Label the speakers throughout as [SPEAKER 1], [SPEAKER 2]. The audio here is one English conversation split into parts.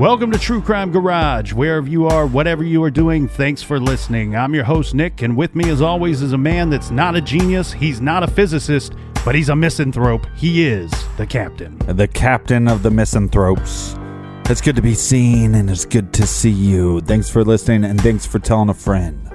[SPEAKER 1] Welcome to True Crime Garage. Wherever you are, whatever you are doing, thanks for listening. I'm your host, Nick, and with me, as always, is a man that's not a genius, he's not a physicist, but he's a misanthrope. He is the captain.
[SPEAKER 2] the captain of the misanthropes. It's good to be seen and it's good to see you. Thanks for listening and thanks for telling a friend.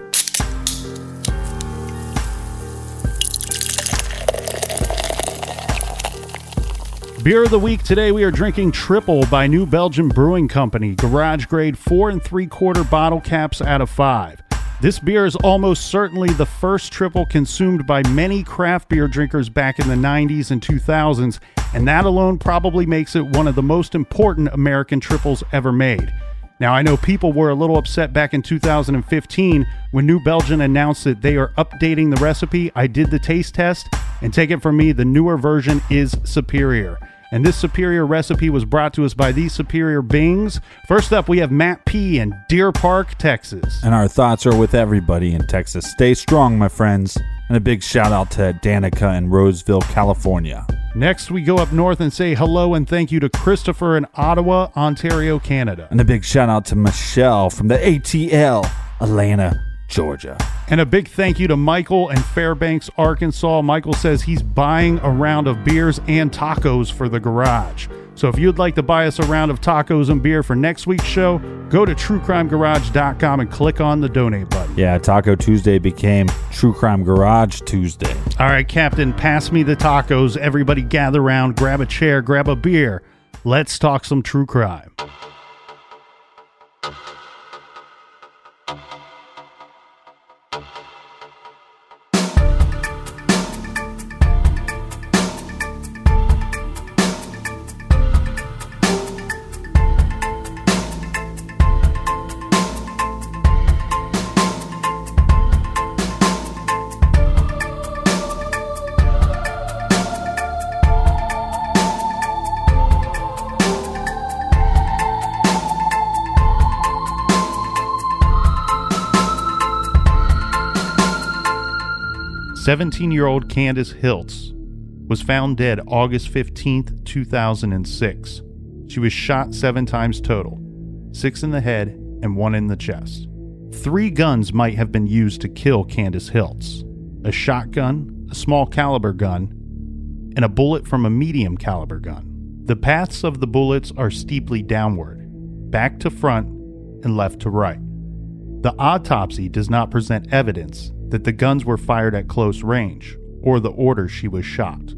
[SPEAKER 1] Beer of the week today, we are drinking Trippel by New Belgium Brewing Company, garage grade four and three quarter bottle caps out of five. This beer is almost certainly the first triple consumed by many craft beer drinkers back in the 90s and 2000s, and that alone probably makes it one of the most important American triples ever made. Now, I know people were a little upset back in 2015 when New Belgium announced that they are updating the recipe. I did the taste test, and take it from me, the newer version is superior. And this superior recipe was brought to us by these superior Bings. First up, we have Matt P. in Deer Park, Texas.
[SPEAKER 2] And our thoughts are with everybody in Texas. Stay strong, my friends. And a big shout out to Danica in Roseville, California.
[SPEAKER 1] Next, we go up north and say hello and thank you to Christopher in Ottawa, Ontario, Canada.
[SPEAKER 2] And a big shout out to Michelle from the ATL, Atlanta, Georgia.
[SPEAKER 1] And a big thank you to Michael in Fairbanks, Arkansas. Michael says he's buying a round of beers and tacos for the garage. So if you'd like to buy us a round of tacos and beer for next week's show, go to truecrimegarage.com and click on the donate button.
[SPEAKER 2] Yeah, Taco Tuesday became True Crime Garage Tuesday.
[SPEAKER 1] All right, Captain, pass me the tacos. Everybody gather around, grab a chair, grab a beer. Let's talk some true crime. Seventeen year old Candace Hiltz was found dead August 15th, 2006. She was shot seven times total six in the head and one in the chest. Three guns might have been used to kill Candace Hiltz a shotgun, a small caliber gun, and a bullet from a medium caliber gun. The paths of the bullets are steeply downward, back to front and left to right. The autopsy does not present evidence that the guns were fired at close range or the order she was shot.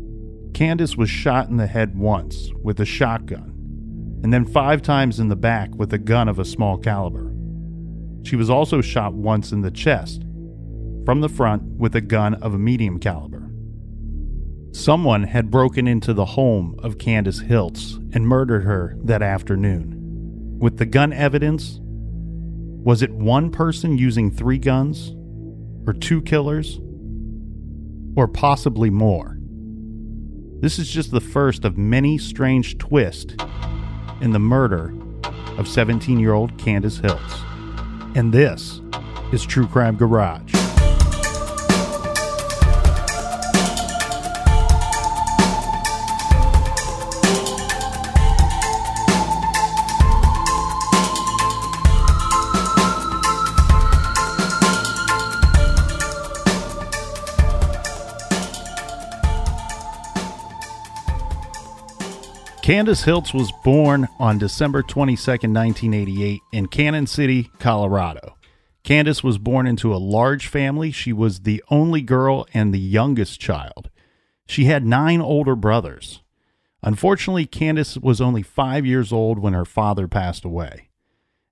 [SPEAKER 1] Candace was shot in the head once with a shotgun, and then five times in the back with a gun of a small caliber. She was also shot once in the chest from the front with a gun of a medium caliber. Someone had broken into the home of Candace Hiltz and murdered her that afternoon. With the gun evidence, Was it one person using three guns? Or two killers? Or possibly more? This is just the first of many strange twists in the murder of 17 year old Candace Hiltz. And this is True Crime Garage. Candace Hiltz was born on December 22, 1988, in Cañon City, Colorado. Candace was born into a large family. She was the only girl and the youngest child. She had nine older brothers. Unfortunately, Candace was only five years old when her father passed away.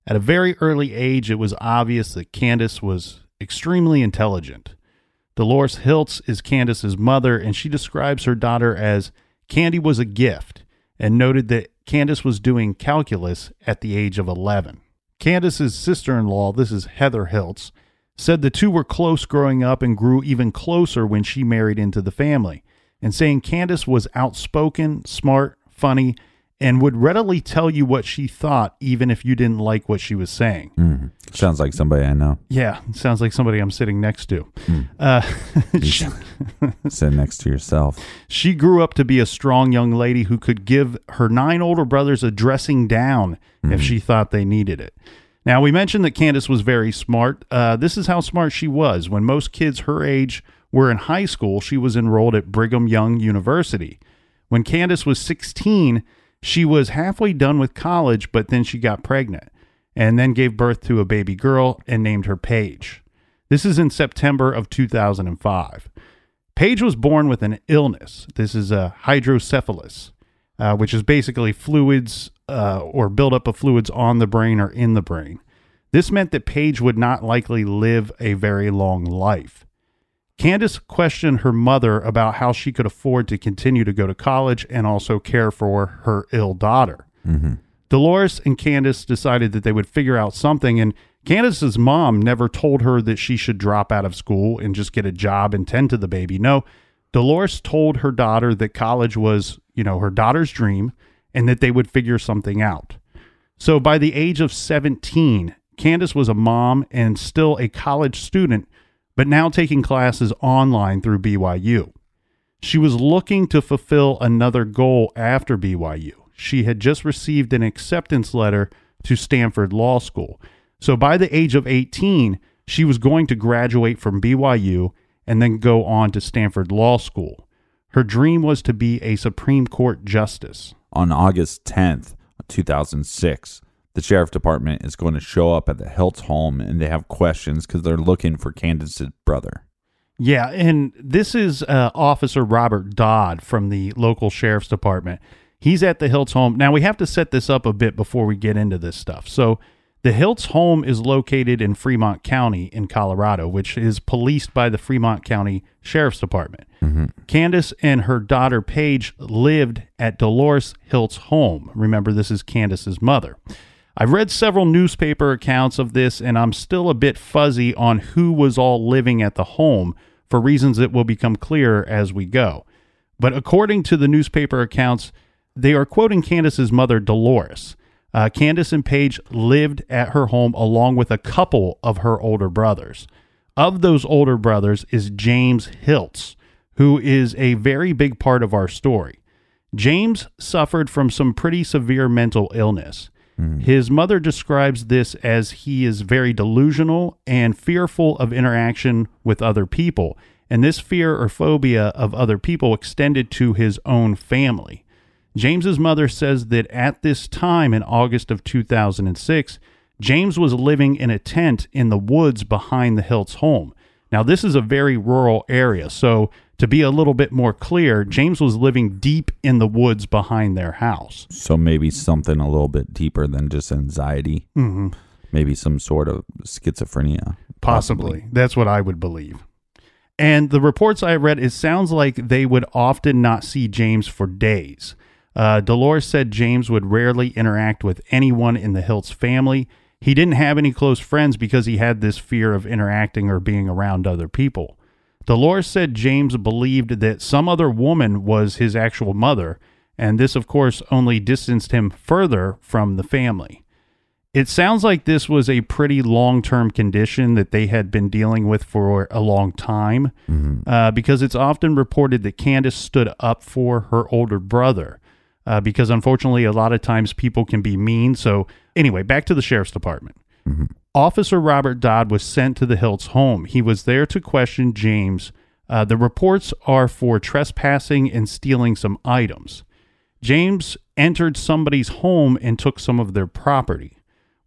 [SPEAKER 1] At a very early age, it was obvious that Candace was extremely intelligent. Dolores Hiltz is Candace's mother, and she describes her daughter as Candy was a gift and noted that Candace was doing calculus at the age of 11. Candace's sister in law, this is Heather Hiltz, said the two were close growing up and grew even closer when she married into the family, and saying Candace was outspoken, smart, funny, and would readily tell you what she thought, even if you didn't like what she was saying.
[SPEAKER 2] Mm. Sounds like somebody I know.
[SPEAKER 1] Yeah, sounds like somebody I'm sitting next to. Uh, she,
[SPEAKER 2] Sit next to yourself.
[SPEAKER 1] she grew up to be a strong young lady who could give her nine older brothers a dressing down if she thought they needed it. Now, we mentioned that Candace was very smart. Uh, this is how smart she was. When most kids her age were in high school, she was enrolled at Brigham Young University. When Candace was 16, she was halfway done with college, but then she got pregnant and then gave birth to a baby girl and named her Paige. This is in September of 2005. Paige was born with an illness. This is a hydrocephalus, uh, which is basically fluids uh, or buildup of fluids on the brain or in the brain. This meant that Paige would not likely live a very long life. Candace questioned her mother about how she could afford to continue to go to college and also care for her ill daughter. Mm-hmm. Dolores and Candace decided that they would figure out something, and Candace's mom never told her that she should drop out of school and just get a job and tend to the baby. No, Dolores told her daughter that college was, you know, her daughter's dream and that they would figure something out. So by the age of 17, Candace was a mom and still a college student, but now taking classes online through BYU. She was looking to fulfill another goal after BYU. She had just received an acceptance letter to Stanford Law School. So by the age of 18, she was going to graduate from BYU and then go on to Stanford Law School. Her dream was to be a Supreme Court justice.
[SPEAKER 2] On August 10th, 2006, the sheriff department is going to show up at the Hiltz home and they have questions because they're looking for Candace's brother.
[SPEAKER 1] Yeah, and this is uh, Officer Robert Dodd from the local sheriff's department. He's at the Hiltz home. Now, we have to set this up a bit before we get into this stuff. So, the Hiltz home is located in Fremont County in Colorado, which is policed by the Fremont County Sheriff's Department. Candace and her daughter Paige lived at Dolores Hiltz home. Remember, this is Candace's mother. I've read several newspaper accounts of this, and I'm still a bit fuzzy on who was all living at the home for reasons that will become clearer as we go. But according to the newspaper accounts, they are quoting Candace's mother, Dolores. Uh, Candace and Paige lived at her home along with a couple of her older brothers. Of those older brothers is James Hiltz, who is a very big part of our story. James suffered from some pretty severe mental illness. Mm-hmm. His mother describes this as he is very delusional and fearful of interaction with other people. And this fear or phobia of other people extended to his own family. James's mother says that at this time in August of 2006, James was living in a tent in the woods behind the Hiltz home. Now, this is a very rural area, so to be a little bit more clear, James was living deep in the woods behind their house.
[SPEAKER 2] So maybe something a little bit deeper than just anxiety. Mm-hmm. Maybe some sort of schizophrenia.
[SPEAKER 1] Possibly. That's what I would believe. And the reports I read, it sounds like they would often not see James for days. Uh, Dolores said James would rarely interact with anyone in the Hiltz family, he didn't have any close friends because he had this fear of interacting or being around other people. Dolores said James believed that some other woman was his actual mother, and this, of course, only distanced him further from the family. It sounds like this was a pretty long term condition that they had been dealing with for a long time uh, because it's often reported that Candace stood up for her older brother. Uh, because unfortunately, a lot of times people can be mean. So, anyway, back to the sheriff's department. Officer Robert Dodd was sent to the Hiltz home. He was there to question James. Uh, the reports are for trespassing and stealing some items. James entered somebody's home and took some of their property.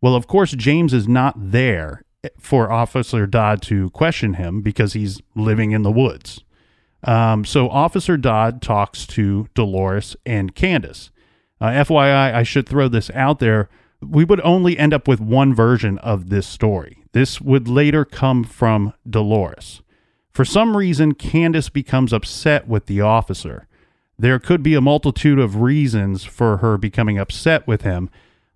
[SPEAKER 1] Well, of course, James is not there for Officer Dodd to question him because he's living in the woods. Um, so Officer Dodd talks to Dolores and Candace. Uh, FYI, I should throw this out there. We would only end up with one version of this story. This would later come from Dolores. For some reason, Candace becomes upset with the officer. There could be a multitude of reasons for her becoming upset with him.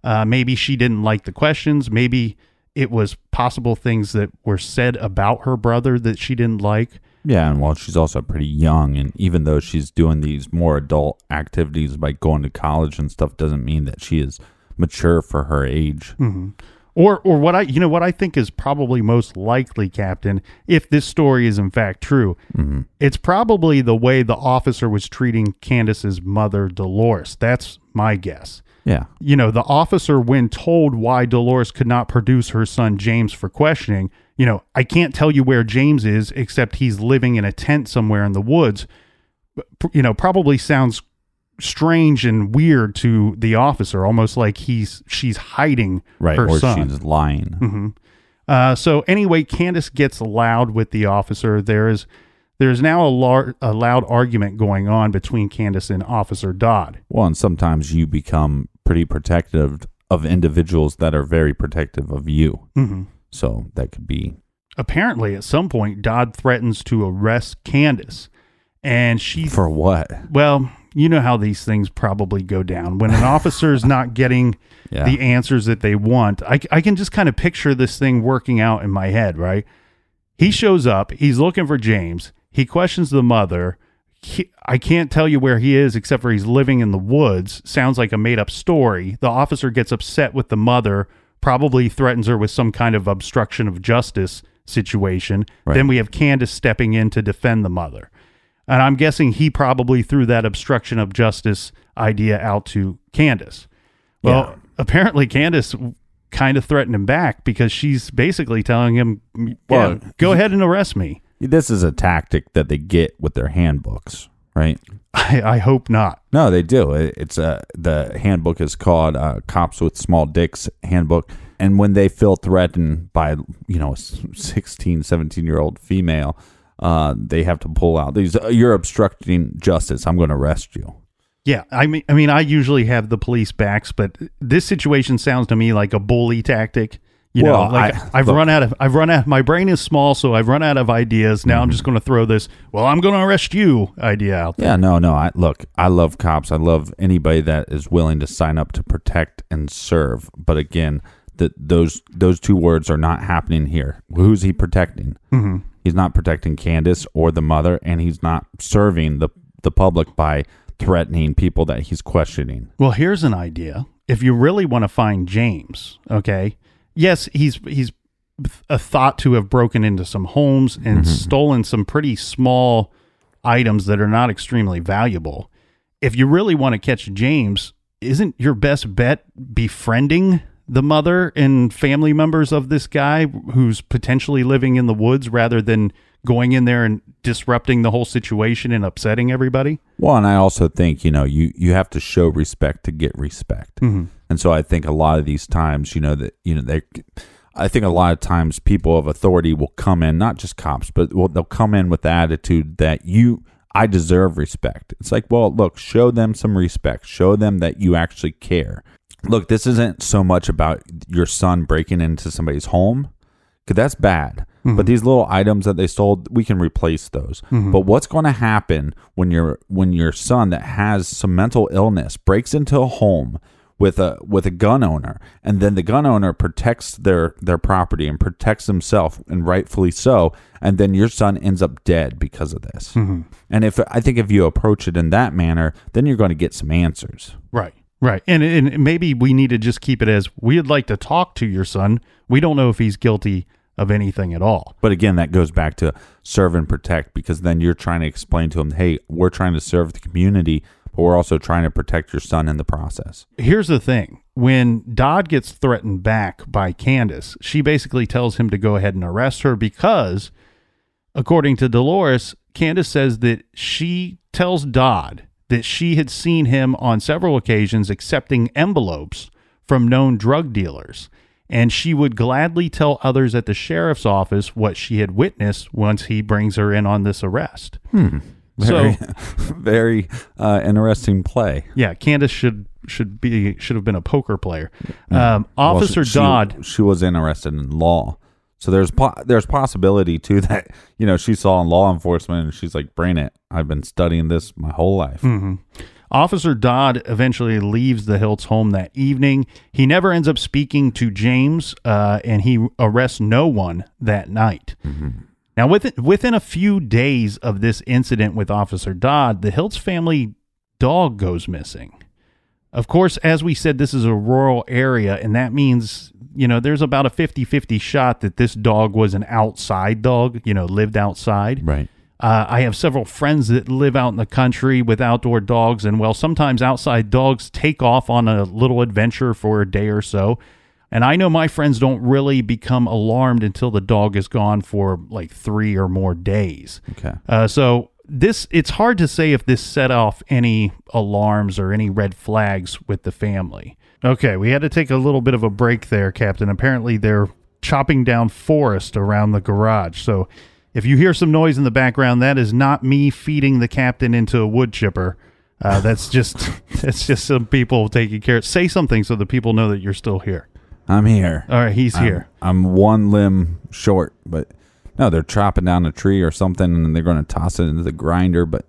[SPEAKER 1] Uh, maybe she didn't like the questions. Maybe it was possible things that were said about her brother that she didn't like.
[SPEAKER 2] Yeah, and while she's also pretty young, and even though she's doing these more adult activities like going to college and stuff, doesn't mean that she is mature for her age. Mm-hmm.
[SPEAKER 1] Or, or what I, you know, what I think is probably most likely, Captain, if this story is in fact true, mm-hmm. it's probably the way the officer was treating Candace's mother, Dolores. That's my guess.
[SPEAKER 2] Yeah,
[SPEAKER 1] You know, the officer, when told why Dolores could not produce her son James for questioning, you know, I can't tell you where James is except he's living in a tent somewhere in the woods. You know, probably sounds strange and weird to the officer, almost like he's she's hiding
[SPEAKER 2] right.
[SPEAKER 1] her
[SPEAKER 2] or
[SPEAKER 1] son.
[SPEAKER 2] she's lying.
[SPEAKER 1] Uh, so anyway, Candace gets loud with the officer. There is there is now a, lar- a loud argument going on between Candace and Officer Dodd.
[SPEAKER 2] Well, and sometimes you become pretty protective of individuals that are very protective of you.
[SPEAKER 1] Mm-hmm.
[SPEAKER 2] So that could be
[SPEAKER 1] Apparently, at some point, Dodd threatens to arrest Candace, and she
[SPEAKER 2] for what?
[SPEAKER 1] well, you know how these things probably go down when an officer is not getting
[SPEAKER 2] Yeah.
[SPEAKER 1] the answers that they want. I, I can just kind of picture this thing working out in my head, right? He shows up, he's looking for James, he questions the mother. He, I can't tell you where he is except for he's living in the woods. Sounds like a made up story. The officer gets upset with the mother, probably threatens her with some kind of obstruction of justice situation.
[SPEAKER 2] Right.
[SPEAKER 1] Then we have Candace stepping in to defend the mother. And I'm guessing he probably threw that obstruction of justice idea out to Candace. Well,
[SPEAKER 2] Yeah.
[SPEAKER 1] apparently Candace kind of threatened him back because she's basically telling him, yeah, go ahead and arrest me.
[SPEAKER 2] This is a tactic that they get with their handbooks, right?
[SPEAKER 1] I, I hope not.
[SPEAKER 2] No, they do. It- It's a the handbook is called uh, "Cops with Small Dicks" handbook, and when they feel threatened by you know a 16, 17 year old female, uh, they have to pull out these. Uh, You're obstructing justice. I'm going to arrest you.
[SPEAKER 1] Yeah, I mean, I mean, I usually have the police backs, but this situation sounds to me like a bully tactic. You
[SPEAKER 2] Well,
[SPEAKER 1] know, like
[SPEAKER 2] I-
[SPEAKER 1] have run out of, I've run out. My brain is small, so I've run out of ideas. Now I'm
[SPEAKER 2] Mm-hmm.
[SPEAKER 1] just going to throw this. Well, I'm going to arrest you idea out there.
[SPEAKER 2] Yeah, no, no. I look. I love cops. I love anybody that is willing to sign up to protect and serve. But again, that those those two words are not happening here. Who's he protecting? Mm-hmm. He's not protecting Candace or the mother, and he's not serving the the public by threatening people that he's questioning.
[SPEAKER 1] Well, here's an idea. If you really want to find James, okay, yes, he's he's a thought to have broken into some homes and mm-hmm. stolen some pretty small items that are not extremely valuable. If you really want to catch James, isn't your best bet befriending the mother and family members of this guy who's potentially living in the woods rather than going in there and disrupting the whole situation and upsetting everybody?
[SPEAKER 2] Well, and I also think you know you you have to show respect to get respect, mm-hmm. and so I think a lot of these times, you know that you know they, I think a lot of times people of authority will come in, not just cops, but well, they'll come in with the attitude that you. I deserve respect. It's like, well, look, show them some respect. Show them that you actually care. Look, this isn't so much about your son breaking into somebody's home because that's bad. But mm-hmm. these little items that they stole, we can replace those. Mm-hmm. But what's going to happen when your when your son that has some mental illness breaks into a home with a with a gun owner, and then the gun owner protects their their property and protects himself, and rightfully so, and then your son ends up dead because of this. Mm-hmm. And if I think if you approach it in that manner, then you're going to get some answers.
[SPEAKER 1] Right. Right. And and maybe we need to just keep it as we'd like to talk to your son. We don't know if he's guilty of anything at all.
[SPEAKER 2] But again, that goes back to serve and protect because then you're trying to explain to him, hey, we're trying to serve the community, but we're also trying to protect your son in the process.
[SPEAKER 1] Here's the thing. When Dodd gets threatened back by Candace, she basically tells him to go ahead and arrest her because according to Dolores, Candace says that she tells Dodd that she had seen him on several occasions accepting envelopes from known drug dealers, and she would gladly tell others at the sheriff's office what she had witnessed once he brings her in on this arrest.
[SPEAKER 2] Very,
[SPEAKER 1] So,
[SPEAKER 2] very uh, interesting play.
[SPEAKER 1] yeah, Candace should should be should have been a poker player. Um,
[SPEAKER 2] Well,
[SPEAKER 1] Officer
[SPEAKER 2] she-
[SPEAKER 1] Dodd,
[SPEAKER 2] she, was interested in law, so there's po- there's possibility too that you know she saw in law enforcement and she's like, "Bring it! I've been studying this my whole life."
[SPEAKER 1] Hmm. Officer Dodd eventually leaves the Hiltz home that evening. He never ends up speaking to James, uh, and he arrests no one that night. Now, within within a few days of this incident with Officer Dodd, the Hiltz family dog goes missing. Of course, as we said, this is a rural area, and that means, you know, there's about a 50 50 shot that this dog was an outside dog, you know, lived outside.
[SPEAKER 2] Right.
[SPEAKER 1] Uh, I have several friends that live out in the country with outdoor dogs, and well, sometimes outside dogs take off on a little adventure for a day or so. And I know my friends don't really become alarmed until the dog is gone for like three or more days.
[SPEAKER 2] Okay.
[SPEAKER 1] Uh, so this it's hard to say if this set off any alarms or any red flags with the family. Okay, we had to take a little bit of a break there, Captain. Apparently they're chopping down forest around the garage. So if you hear some noise in the background, that is not me feeding the captain into a wood chipper. Uh, that's just that's just some people taking care. Say something so the people know that you're still here.
[SPEAKER 2] I'm here.
[SPEAKER 1] All right, he's
[SPEAKER 2] I'm-
[SPEAKER 1] here.
[SPEAKER 2] I'm, one limb short, but no, they're chopping down a tree or something, and they're going to toss it into the grinder. But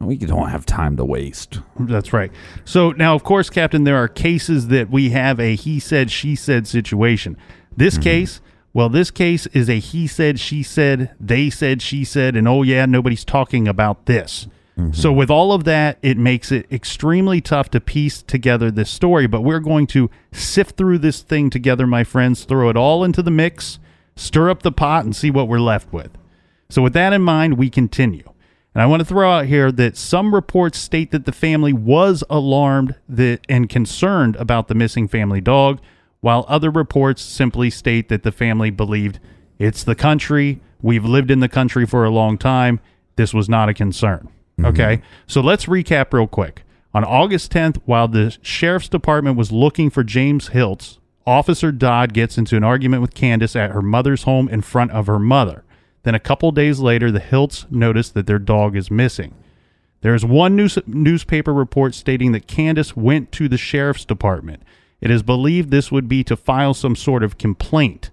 [SPEAKER 2] we don't have time to waste.
[SPEAKER 1] That's right. So now, of course, Captain, there are cases that we have a he said, she said situation. This mm-hmm. case, well, this case is a he said, she said, they said, she said, and oh, yeah, nobody's talking about this. So, mm-hmm. with all of that, it makes it extremely tough to piece together this story. But we're going to sift through this thing together, my friends, throw it all into the mix, stir up the pot, and see what we're left with. So, with that in mind, we continue. And I want to throw out here that some reports state that the family was alarmed that, and concerned about the missing family dog, while other reports simply state that the family believed it's the country. We've lived in the country for a long time. This was not a concern. Mm-hmm. Okay. So let's recap real quick. On August 10th, while the sheriff's department was looking for James Hiltz, Officer Dodd gets into an argument with Candace at her mother's home in front of her mother. Then a couple days later, the Hiltz notice that their dog is missing. There is one news- newspaper report stating that Candace went to the sheriff's department. It is believed this would be to file some sort of complaint.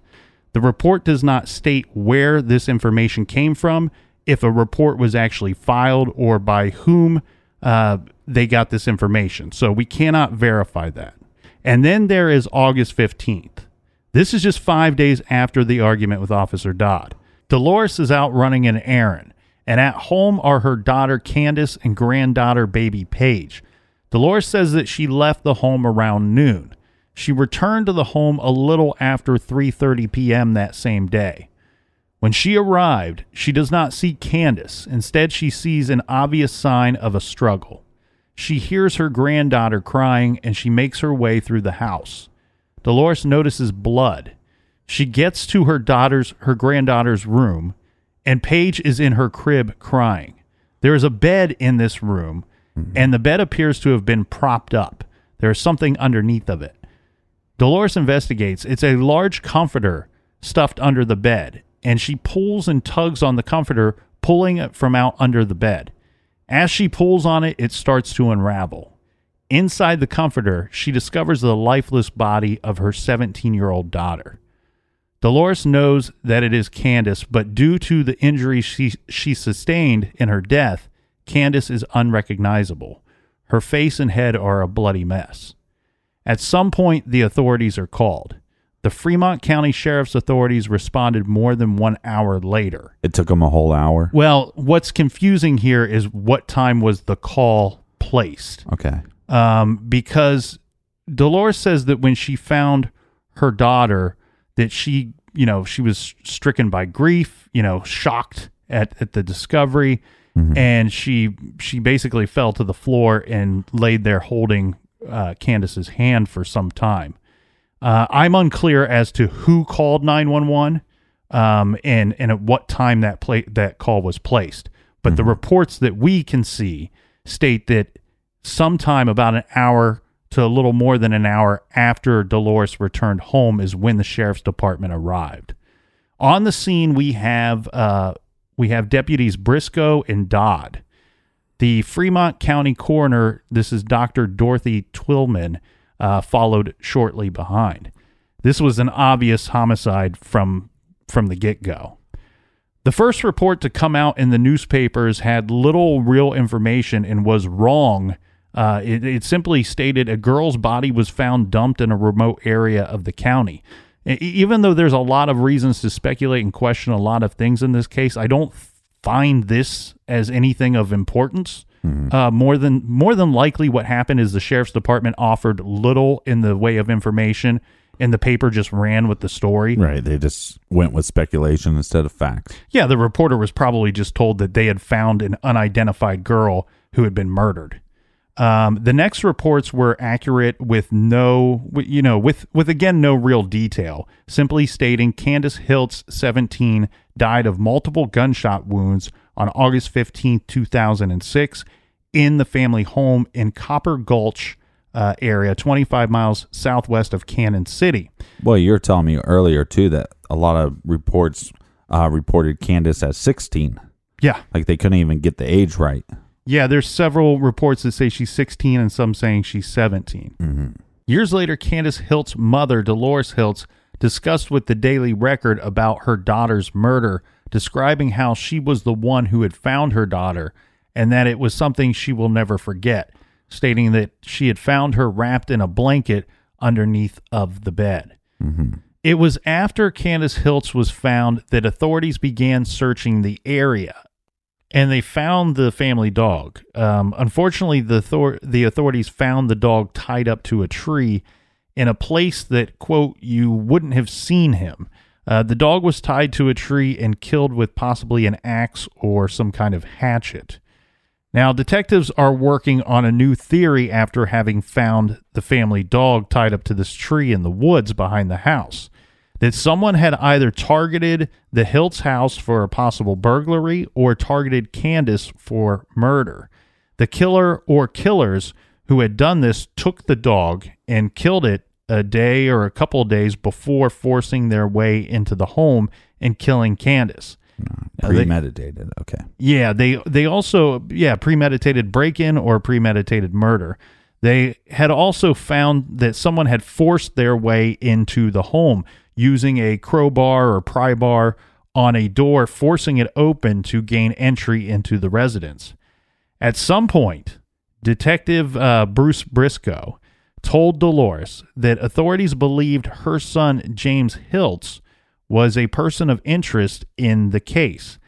[SPEAKER 1] The report does not state where this information came from, if a report was actually filed, or by whom uh, they got this information. So we cannot verify that. And then there is August 15th. This is just five days after the argument with Officer Dodd. Dolores is out running an errand, and at home are her daughter Candace and granddaughter baby Paige. Dolores says that she left the home around noon. She returned to the home a little after 3:30 p.m. that same day. When she arrived, she does not see Candace. Instead, she sees an obvious sign of a struggle. She hears her granddaughter crying and she makes her way through the house. Dolores notices blood. She gets to her daughter's her granddaughter's room and Paige is in her crib crying. There is a bed in this room mm-hmm. and the bed appears to have been propped up. There is something underneath of it. Dolores investigates. It's a large comforter stuffed under the bed, and she pulls and tugs on the comforter, pulling it from out under the bed. As she pulls on it, it starts to unravel. Inside the comforter, she discovers the lifeless body of her 17 year old daughter. Dolores knows that it is Candace, but due to the injuries she, she sustained in her death, Candace is unrecognizable. Her face and head are a bloody mess. At some point, the authorities are called. The Fremont County Sheriff's authorities responded more than one hour later.
[SPEAKER 2] It took them a whole hour.
[SPEAKER 1] Well, what's confusing here is what time was the call placed?
[SPEAKER 2] Okay.
[SPEAKER 1] Um, because Dolores says that when she found her daughter, that she, you know, she was stricken by grief, you know, shocked at, at the discovery, and she she basically fell to the floor and laid there holding uh, Candace's hand for some time. Uh, I'm unclear as to who called 911 um, and and at what time that that call was placed. But the reports that we can see state that sometime about an hour to a little more than an hour after Dolores returned home is when the sheriff's department arrived. On the scene, we have uh, we have deputies Briscoe and Dodd. The Fremont County coroner, this is Dr. Dorothy Twillman, uh, followed shortly behind. This was an obvious homicide from from the get go. The first report to come out in the newspapers had little real information and was wrong. Uh, it, it simply stated a girl's body was found dumped in a remote area of the county. Even though there's a lot of reasons to speculate and question a lot of things in this case, I don't find this as anything of importance. Uh, more than more than likely, what happened is the sheriff's department offered little in the way of information, and the paper just ran with the story.
[SPEAKER 2] Right. They just went with speculation instead of facts.
[SPEAKER 1] Yeah, the reporter was probably just told that they had found an unidentified girl who had been murdered. Um, the next reports were accurate with no, you know, with with again no real detail, simply stating Candace Hiltz, 17, died of multiple gunshot wounds on August 15, 2006, in the family home in Copper Gulch uh, area, 25 miles southwest of Cañon City.
[SPEAKER 2] Well, you were telling me earlier too that a lot of reports uh, reported Candace as 16.
[SPEAKER 1] Yeah,
[SPEAKER 2] Like they couldn't even get the age right.
[SPEAKER 1] Yeah, there's several reports that say she's 16 and some saying she's 17. Years later, Candace Hiltz mother, Dolores Hiltz, discussed with the Daily Record about her daughter's murder, describing how she was the one who had found her daughter and that it was something she will never forget, stating that she had found her wrapped in a blanket underneath of the bed. It was after Candace Hiltz was found that authorities began searching the area and they found the family dog. Um, unfortunately, the Thor- the authorities found the dog tied up to a tree in a place that quote you wouldn't have seen him. Uh, the dog was tied to a tree and killed with possibly an axe or some kind of hatchet. Now, detectives are working on a new theory after having found the family dog tied up to this tree in the woods behind the house. That someone had either targeted the Hiltz house for a possible burglary or targeted Candace for murder. The killer or killers who had done this took the dog and killed it a day or a couple of days before forcing their way into the home and killing Candace. They-
[SPEAKER 2] Premeditated. okay.
[SPEAKER 1] yeah, they they also yeah premeditated break-in or premeditated murder. They had also found that someone had forced their way into the home using a crowbar or pry bar on a door, forcing it open to gain entry into the residence. At some point, Detective uh, Bruce Briscoe told Dolores that authorities believed her son James Hiltz was a person of interest in the case,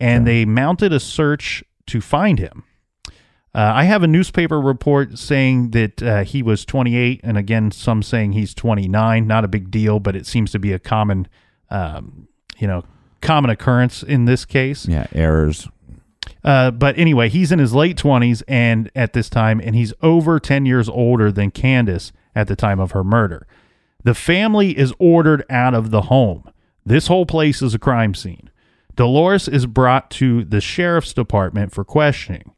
[SPEAKER 1] and they mounted a search to find him. Uh, I have a newspaper report saying that uh, he was 28, and again, some saying he's 29. Not a big deal, but it seems to be a common, um, you know, common occurrence in this case.
[SPEAKER 2] Yeah. Errors.
[SPEAKER 1] Uh, but anyway, he's in his late 20s and at this time, and he's over 10 years older than Candace at the time of her murder. The family is ordered out of the home. This whole place is a crime scene. Dolores is brought to the sheriff's department for questioning.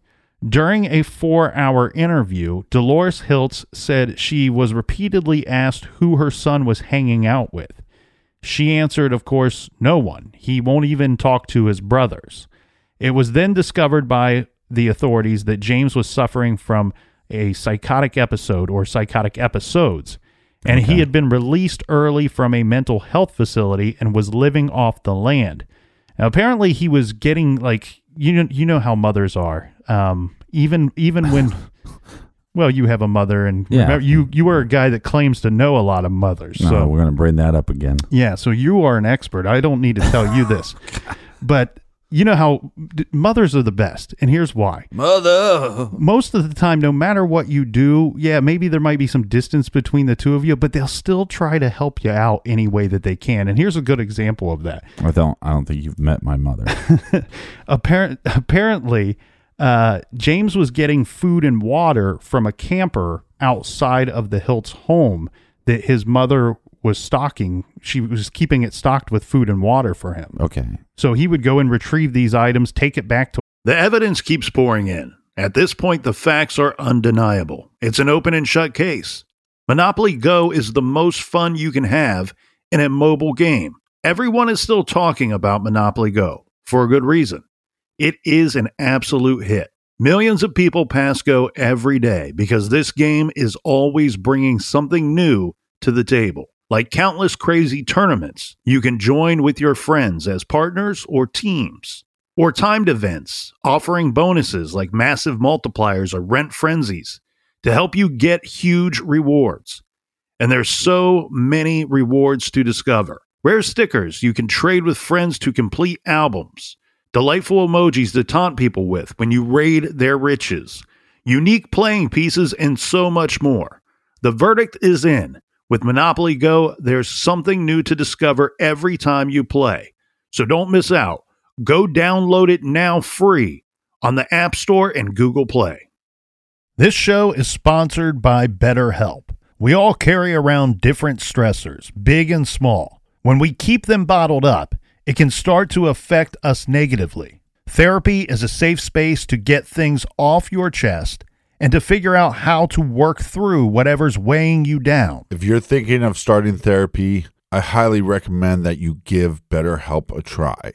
[SPEAKER 1] During a four hour interview, Dolores Hiltz said she was repeatedly asked who her son was hanging out with. She answered, of course, no one. He won't even talk to his brothers. It was then discovered by the authorities that James was suffering from a psychotic episode or psychotic episodes, and he had been released early from a mental health facility and was living off the land. Now, apparently, he was getting like you know you know how mothers are. Um, even even when
[SPEAKER 3] Well, you have a mother, and
[SPEAKER 4] Yeah.
[SPEAKER 3] remember, you you are a guy that claims to know a lot of mothers.
[SPEAKER 4] No,
[SPEAKER 3] so
[SPEAKER 4] we're going to bring that up again.
[SPEAKER 3] yeah, so you are an expert. I don't need to tell you this, but you know how d- mothers are the best, and here's why.
[SPEAKER 4] Mother.
[SPEAKER 3] Most of the time, no matter what you do, yeah, maybe there might be some distance between the two of you, but they'll still try to help you out any way that they can. And here's a good example of that.
[SPEAKER 4] I don't. I don't think you've met my mother.
[SPEAKER 3] Apparent, apparently, uh, James was getting food and water from a camper outside of the Hiltz home that his mother was stocking. She was keeping it stocked with food and water for him.
[SPEAKER 4] Okay.
[SPEAKER 3] So he would go and retrieve these items, take it back to.
[SPEAKER 1] The evidence keeps pouring in. At this point, the facts are undeniable. It's an open and shut case. Monopoly Go is the most fun you can have in a mobile game. Everyone is still talking about Monopoly Go for a good reason. It is an absolute hit. Millions of people pass Go every day because this game is always bringing something new to the table. Like countless crazy tournaments you can join with your friends as partners or teams or timed events offering bonuses like massive multipliers or rent frenzies to help you get huge rewards. And there's so many rewards to discover. Rare stickers you can trade with friends to complete albums, delightful emojis to taunt people with when you raid their riches, unique playing pieces, and so much more. The verdict is in. With Monopoly Go, there's something new to discover every time you play. So don't miss out. Go download it now free on the App Store and Google Play.
[SPEAKER 3] This show is sponsored by BetterHelp. We all carry around different stressors, big and small. When we keep them bottled up, it can start to affect us negatively. Therapy is a safe space to get things off your chest and to figure out how to work through whatever's weighing you down.
[SPEAKER 2] If you're thinking of starting therapy, I highly recommend that you give BetterHelp a try.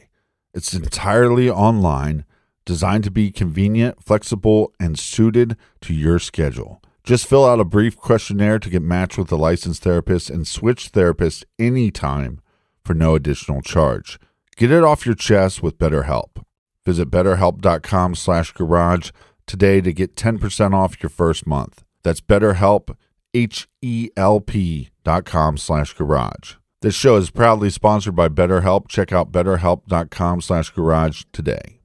[SPEAKER 2] It's entirely online, designed to be convenient, flexible, and suited to your schedule. Just fill out a brief questionnaire to get matched with a licensed therapist and switch therapists anytime for no additional charge. Get it off your chest with BetterHelp. Visit betterhelp.com slash garage today to get 10% off your first month. That's BetterHelp, H-E-L-P dot com slash garage. This show is proudly sponsored by BetterHelp. Check out betterhelp.com slash garage today.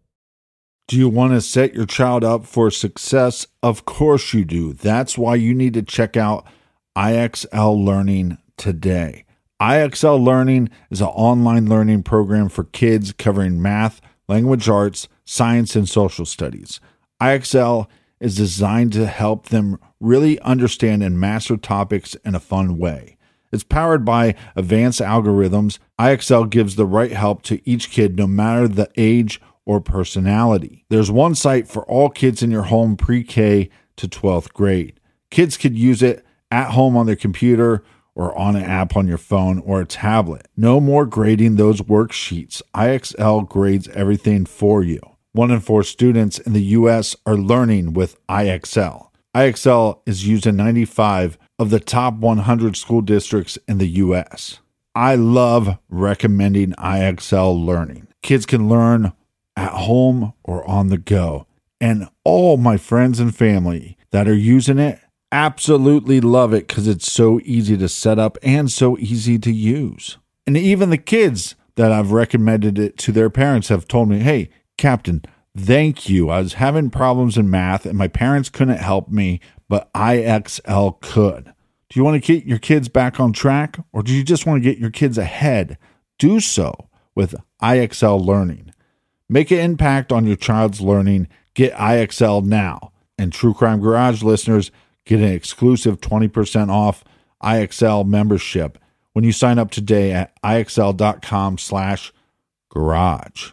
[SPEAKER 2] Do you want to set your child up for success? Of course you do. That's why you need to check out IXL Learning today. IXL Learning is an online learning program for kids covering math, language arts, science, and social studies. IXL is designed to help them really understand and master topics in a fun way. It's powered by advanced algorithms. IXL gives the right help to each kid, no matter the age or personality. There's one site for all kids in your home pre K to 12th grade. Kids could use it at home on their computer or on an app on your phone or a tablet. No more grading those worksheets. IXL grades everything for you. One in four students in the US are learning with IXL. IXL is used in 95 of the top 100 school districts in the US. I love recommending IXL learning. Kids can learn at home or on the go. And all my friends and family that are using it absolutely love it because it's so easy to set up and so easy to use. And even the kids that I've recommended it to their parents have told me, hey, Captain, thank you. I was having problems in math and my parents couldn't help me, but IXL could. Do you want to get your kids back on track or do you just want to get your kids ahead? Do so with IXL Learning. Make an impact on your child's learning. Get IXL now. And True Crime Garage listeners get an exclusive 20% off IXL membership when you sign up today at IXL.com slash garage.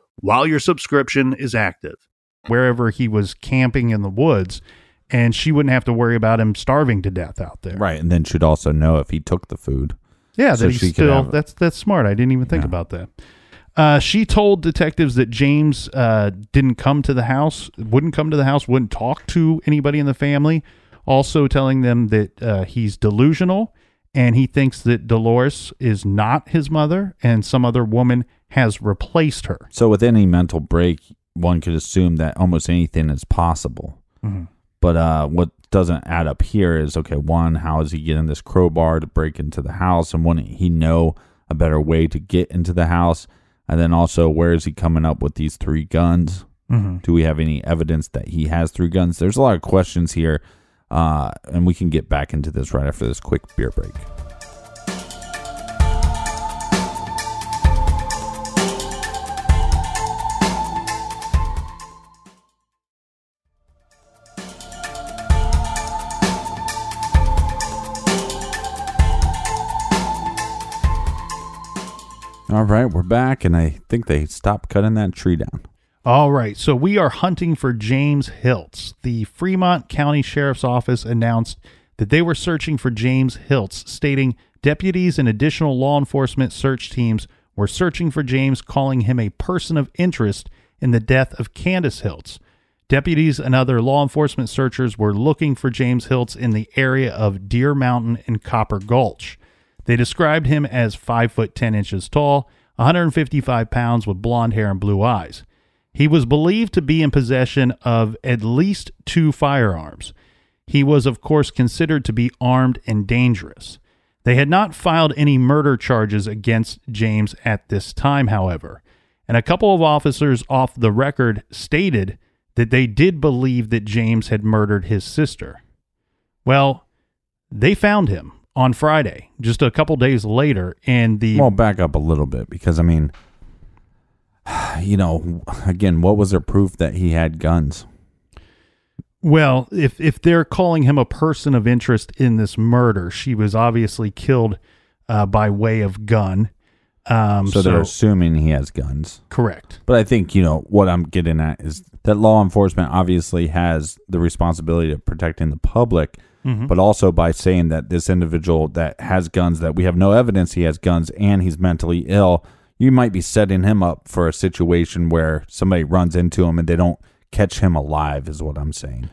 [SPEAKER 5] while your subscription is active.
[SPEAKER 1] Wherever he was camping in the woods, and she wouldn't have to worry about him starving to death out there.
[SPEAKER 2] Right, and then she'd also know if he took the food.
[SPEAKER 1] Yeah,
[SPEAKER 2] So
[SPEAKER 1] that he's still that's that's smart. I didn't even think
[SPEAKER 2] Yeah.
[SPEAKER 1] about that. Uh, she told detectives that James uh, didn't come to the house, wouldn't come to the house, wouldn't talk to anybody in the family. Also, telling them that uh, he's delusional and he thinks that Dolores is not his mother and some other woman has replaced her.
[SPEAKER 2] So with any mental break, one could assume that almost anything is possible. But uh, what doesn't add up here is okay. One, how is he getting this crowbar to break into the house, and wouldn't he know a better way to get into the house? And then also, where is he coming up with these three guns? Do we have any evidence that he has three guns? There's a lot of questions here, uh, and we can get back into this right after this quick beer break. All right, we're back, and I think they stopped cutting that tree down.
[SPEAKER 1] All right, so we are hunting for James Hiltz. The Fremont County Sheriff's Office announced that they were searching for James Hiltz, stating deputies and additional law enforcement search teams were searching for James, calling him a person of interest in the death of Candace Hiltz. Deputies and other law enforcement searchers were looking for James Hiltz in the area of Deer Mountain and Copper Gulch. They described him as 5 foot 10 inches tall, 155 pounds with blonde hair and blue eyes. He was believed to be in possession of at least two firearms. He was, of course, considered to be armed and dangerous. They had not filed any murder charges against James at this time, however, and a couple of officers off the record stated that they did believe that James had murdered his sister. Well, they found him on Friday, just a couple days later, and the
[SPEAKER 2] Well, back up a little bit because I mean, you know, again, what was their proof that he had guns?
[SPEAKER 1] Well, if if they're calling him a person of interest in this murder, she was obviously killed uh, by way of gun. Um,
[SPEAKER 2] So,
[SPEAKER 1] so
[SPEAKER 2] they're assuming he has guns.
[SPEAKER 1] correct.
[SPEAKER 2] But I think you know what I'm getting at is that law enforcement obviously has the responsibility of protecting the public, but also by saying that this individual that has guns, that we have no evidence he has guns, and he's mentally ill, you might be setting him up for a situation where somebody runs into him and they don't catch him alive, is what I'm saying.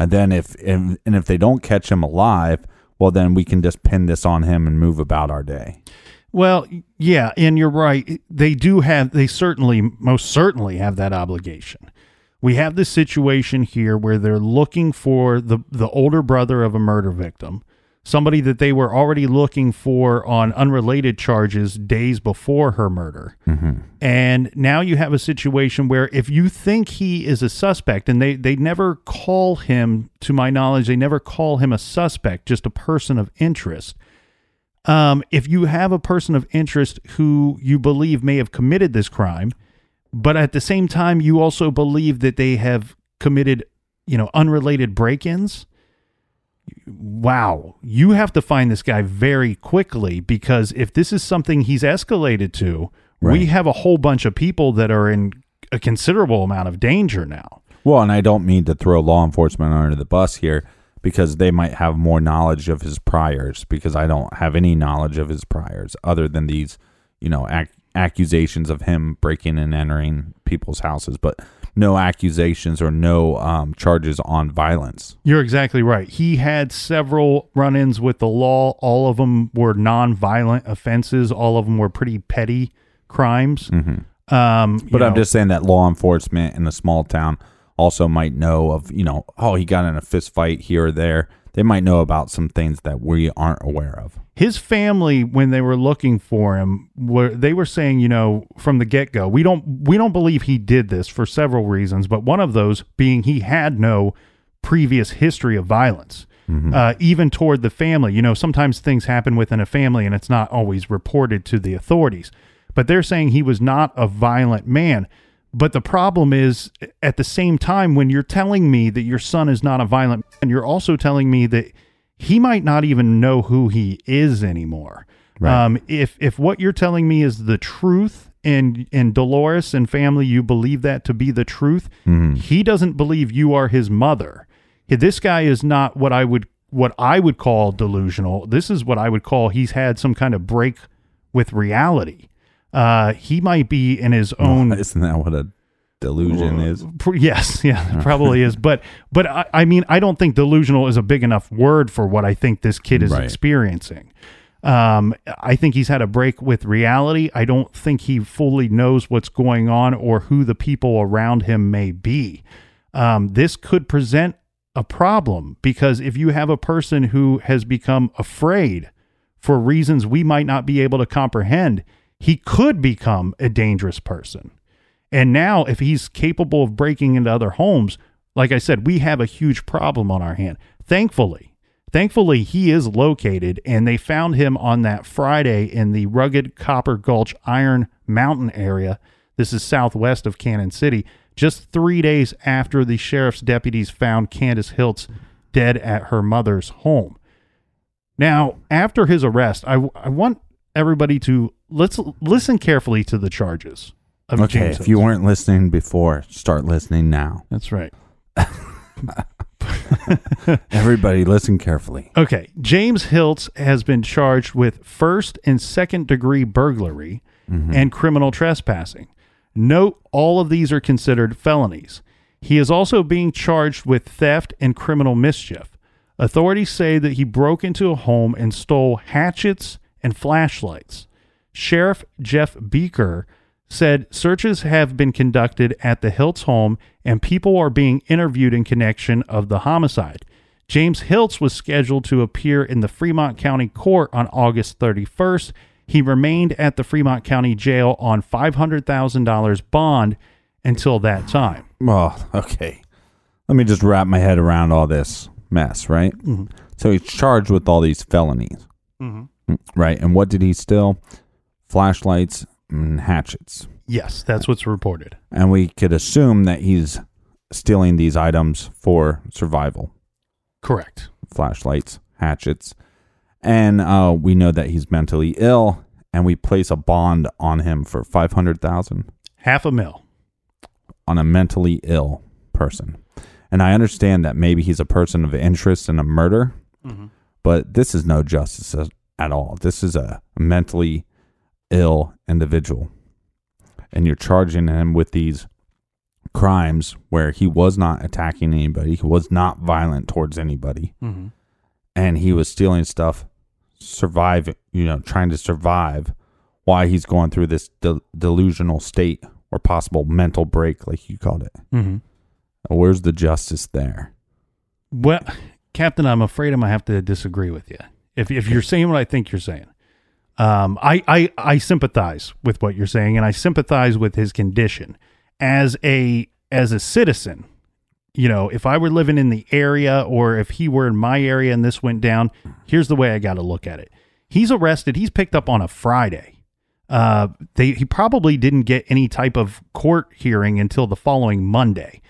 [SPEAKER 2] And then if and, and if they don't catch him alive, well then we can just pin this on him and move about our day.
[SPEAKER 1] Well, yeah, and you're right. They do have. They certainly, most certainly, have that obligation. We have this situation here where they're looking for the the older brother of a murder victim, somebody that they were already looking for on unrelated charges days before her murder. And now you have a situation where if you think he is a suspect, and they, they never call him, to my knowledge, they never call him a suspect, just a person of interest. Um, if you have a person of interest who you believe may have committed this crime, but at the same time you also believe that they have committed, you know, unrelated break-ins, wow, you have to find this guy very quickly because if this is something he's escalated to We have a whole bunch of people that are in a considerable amount of danger now.
[SPEAKER 2] Well, and I don't mean to throw law enforcement under the bus here because they might have more knowledge of his priors because I don't have any knowledge of his priors other than these, you know, ac- accusations of him breaking and entering people's houses, but no accusations or no um, charges on violence.
[SPEAKER 1] You're exactly right. He had several run ins with the law. All of them were non-violent offenses. All of them were pretty petty crimes. Um,
[SPEAKER 2] Mm-hmm. But I'm just saying that law enforcement in a small town also might know of, you know, oh, he got in a fist fight here or there. They might know about some things that we aren't aware of.
[SPEAKER 1] His family when they were looking for him were they were saying you know from the get-go we don't we don't believe he did this for several reasons but one of those being he had no previous history of violence uh, even toward the family. You know sometimes things happen within a family and it's not always reported to the authorities but they're saying he was not a violent man. But the problem is, at the same time, when you're telling me that your son is not a violent man, you're also telling me that he might not even know who he is anymore.
[SPEAKER 2] Right.
[SPEAKER 1] Um, if if what you're telling me is the truth, and and Dolores and family, you believe that to be the truth, he doesn't believe you are his mother. This guy is not what I would what I would call delusional. This is what I would call he's had some kind of break with reality. Uh, he might be in his own
[SPEAKER 2] Isn't that what a delusion is?
[SPEAKER 1] Yes, yeah, probably is. But but I, I mean, I don't think delusional is a big enough word for what I think this kid is
[SPEAKER 2] Right.
[SPEAKER 1] experiencing. Um, I think he's had a break with reality. I don't think he fully knows what's going on or who the people around him may be. Um, this could present a problem because if you have a person who has become afraid for reasons we might not be able to comprehend, he could become a dangerous person. And now, if he's capable of breaking into other homes, like I said, we have a huge problem on our hand. Thankfully, thankfully, he is located, and they found him on that Friday in the rugged Copper Gulch Iron Mountain area. This is southwest of Cañon City, just three days after the sheriff's deputies found Candace Hiltz dead at her mother's home. Now, after his arrest, I, I want everybody to let's listen carefully to the charges. Of
[SPEAKER 2] Okay,
[SPEAKER 1] James
[SPEAKER 2] if you weren't listening before, start listening now.
[SPEAKER 1] That's right.
[SPEAKER 2] Everybody, listen carefully.
[SPEAKER 1] Okay, James Hiltz has been charged with first and second degree burglary mm-hmm. and criminal trespassing. Note all of these are considered felonies. He is also being charged with theft and criminal mischief. Authorities say that he broke into a home and stole hatchets and flashlights. Sheriff Jeff Beicker said searches have been conducted at the Hiltz home and people are being interviewed in connection of the homicide. James Hiltz was scheduled to appear in the Fremont County Court on August 31st. He remained at the Fremont County Jail on $500,000 bond until that time.
[SPEAKER 2] Well, okay. Let me just wrap my head around all this mess, right? So he's charged with all these felonies, Mm, right? And what did he steal? Flashlights and hatchets.
[SPEAKER 1] Yes, that's what's reported.
[SPEAKER 2] And we could assume that he's stealing these items for survival
[SPEAKER 1] Correct.
[SPEAKER 2] flashlights, hatchets. And uh, we know that he's mentally ill, and we place a bond on him for 500000
[SPEAKER 1] Half a mil.
[SPEAKER 2] on a mentally ill person. And I understand that maybe he's a person of interest in a murder, but this is no justice at all. This is a mentally ill individual. And you're charging him with these crimes where he was not attacking anybody, he was not violent towards anybody, and he was stealing stuff, survive, you know, trying to survive why he's going through this de- delusional state or possible mental break, like you called it.
[SPEAKER 1] Mm-hmm.
[SPEAKER 2] Where's the justice there?
[SPEAKER 1] Well, Captain, I'm afraid I'm gonna have to disagree with you. If if you're saying what I think you're saying, um, I, I I sympathize with what you're saying, and I sympathize with his condition as a as a citizen. You know, if I were living in the area, or if he were in my area and this went down, here's the way I got to look at it. He's arrested. He's picked up on a Friday. Uh, they he probably didn't get any type of court hearing until the following Monday.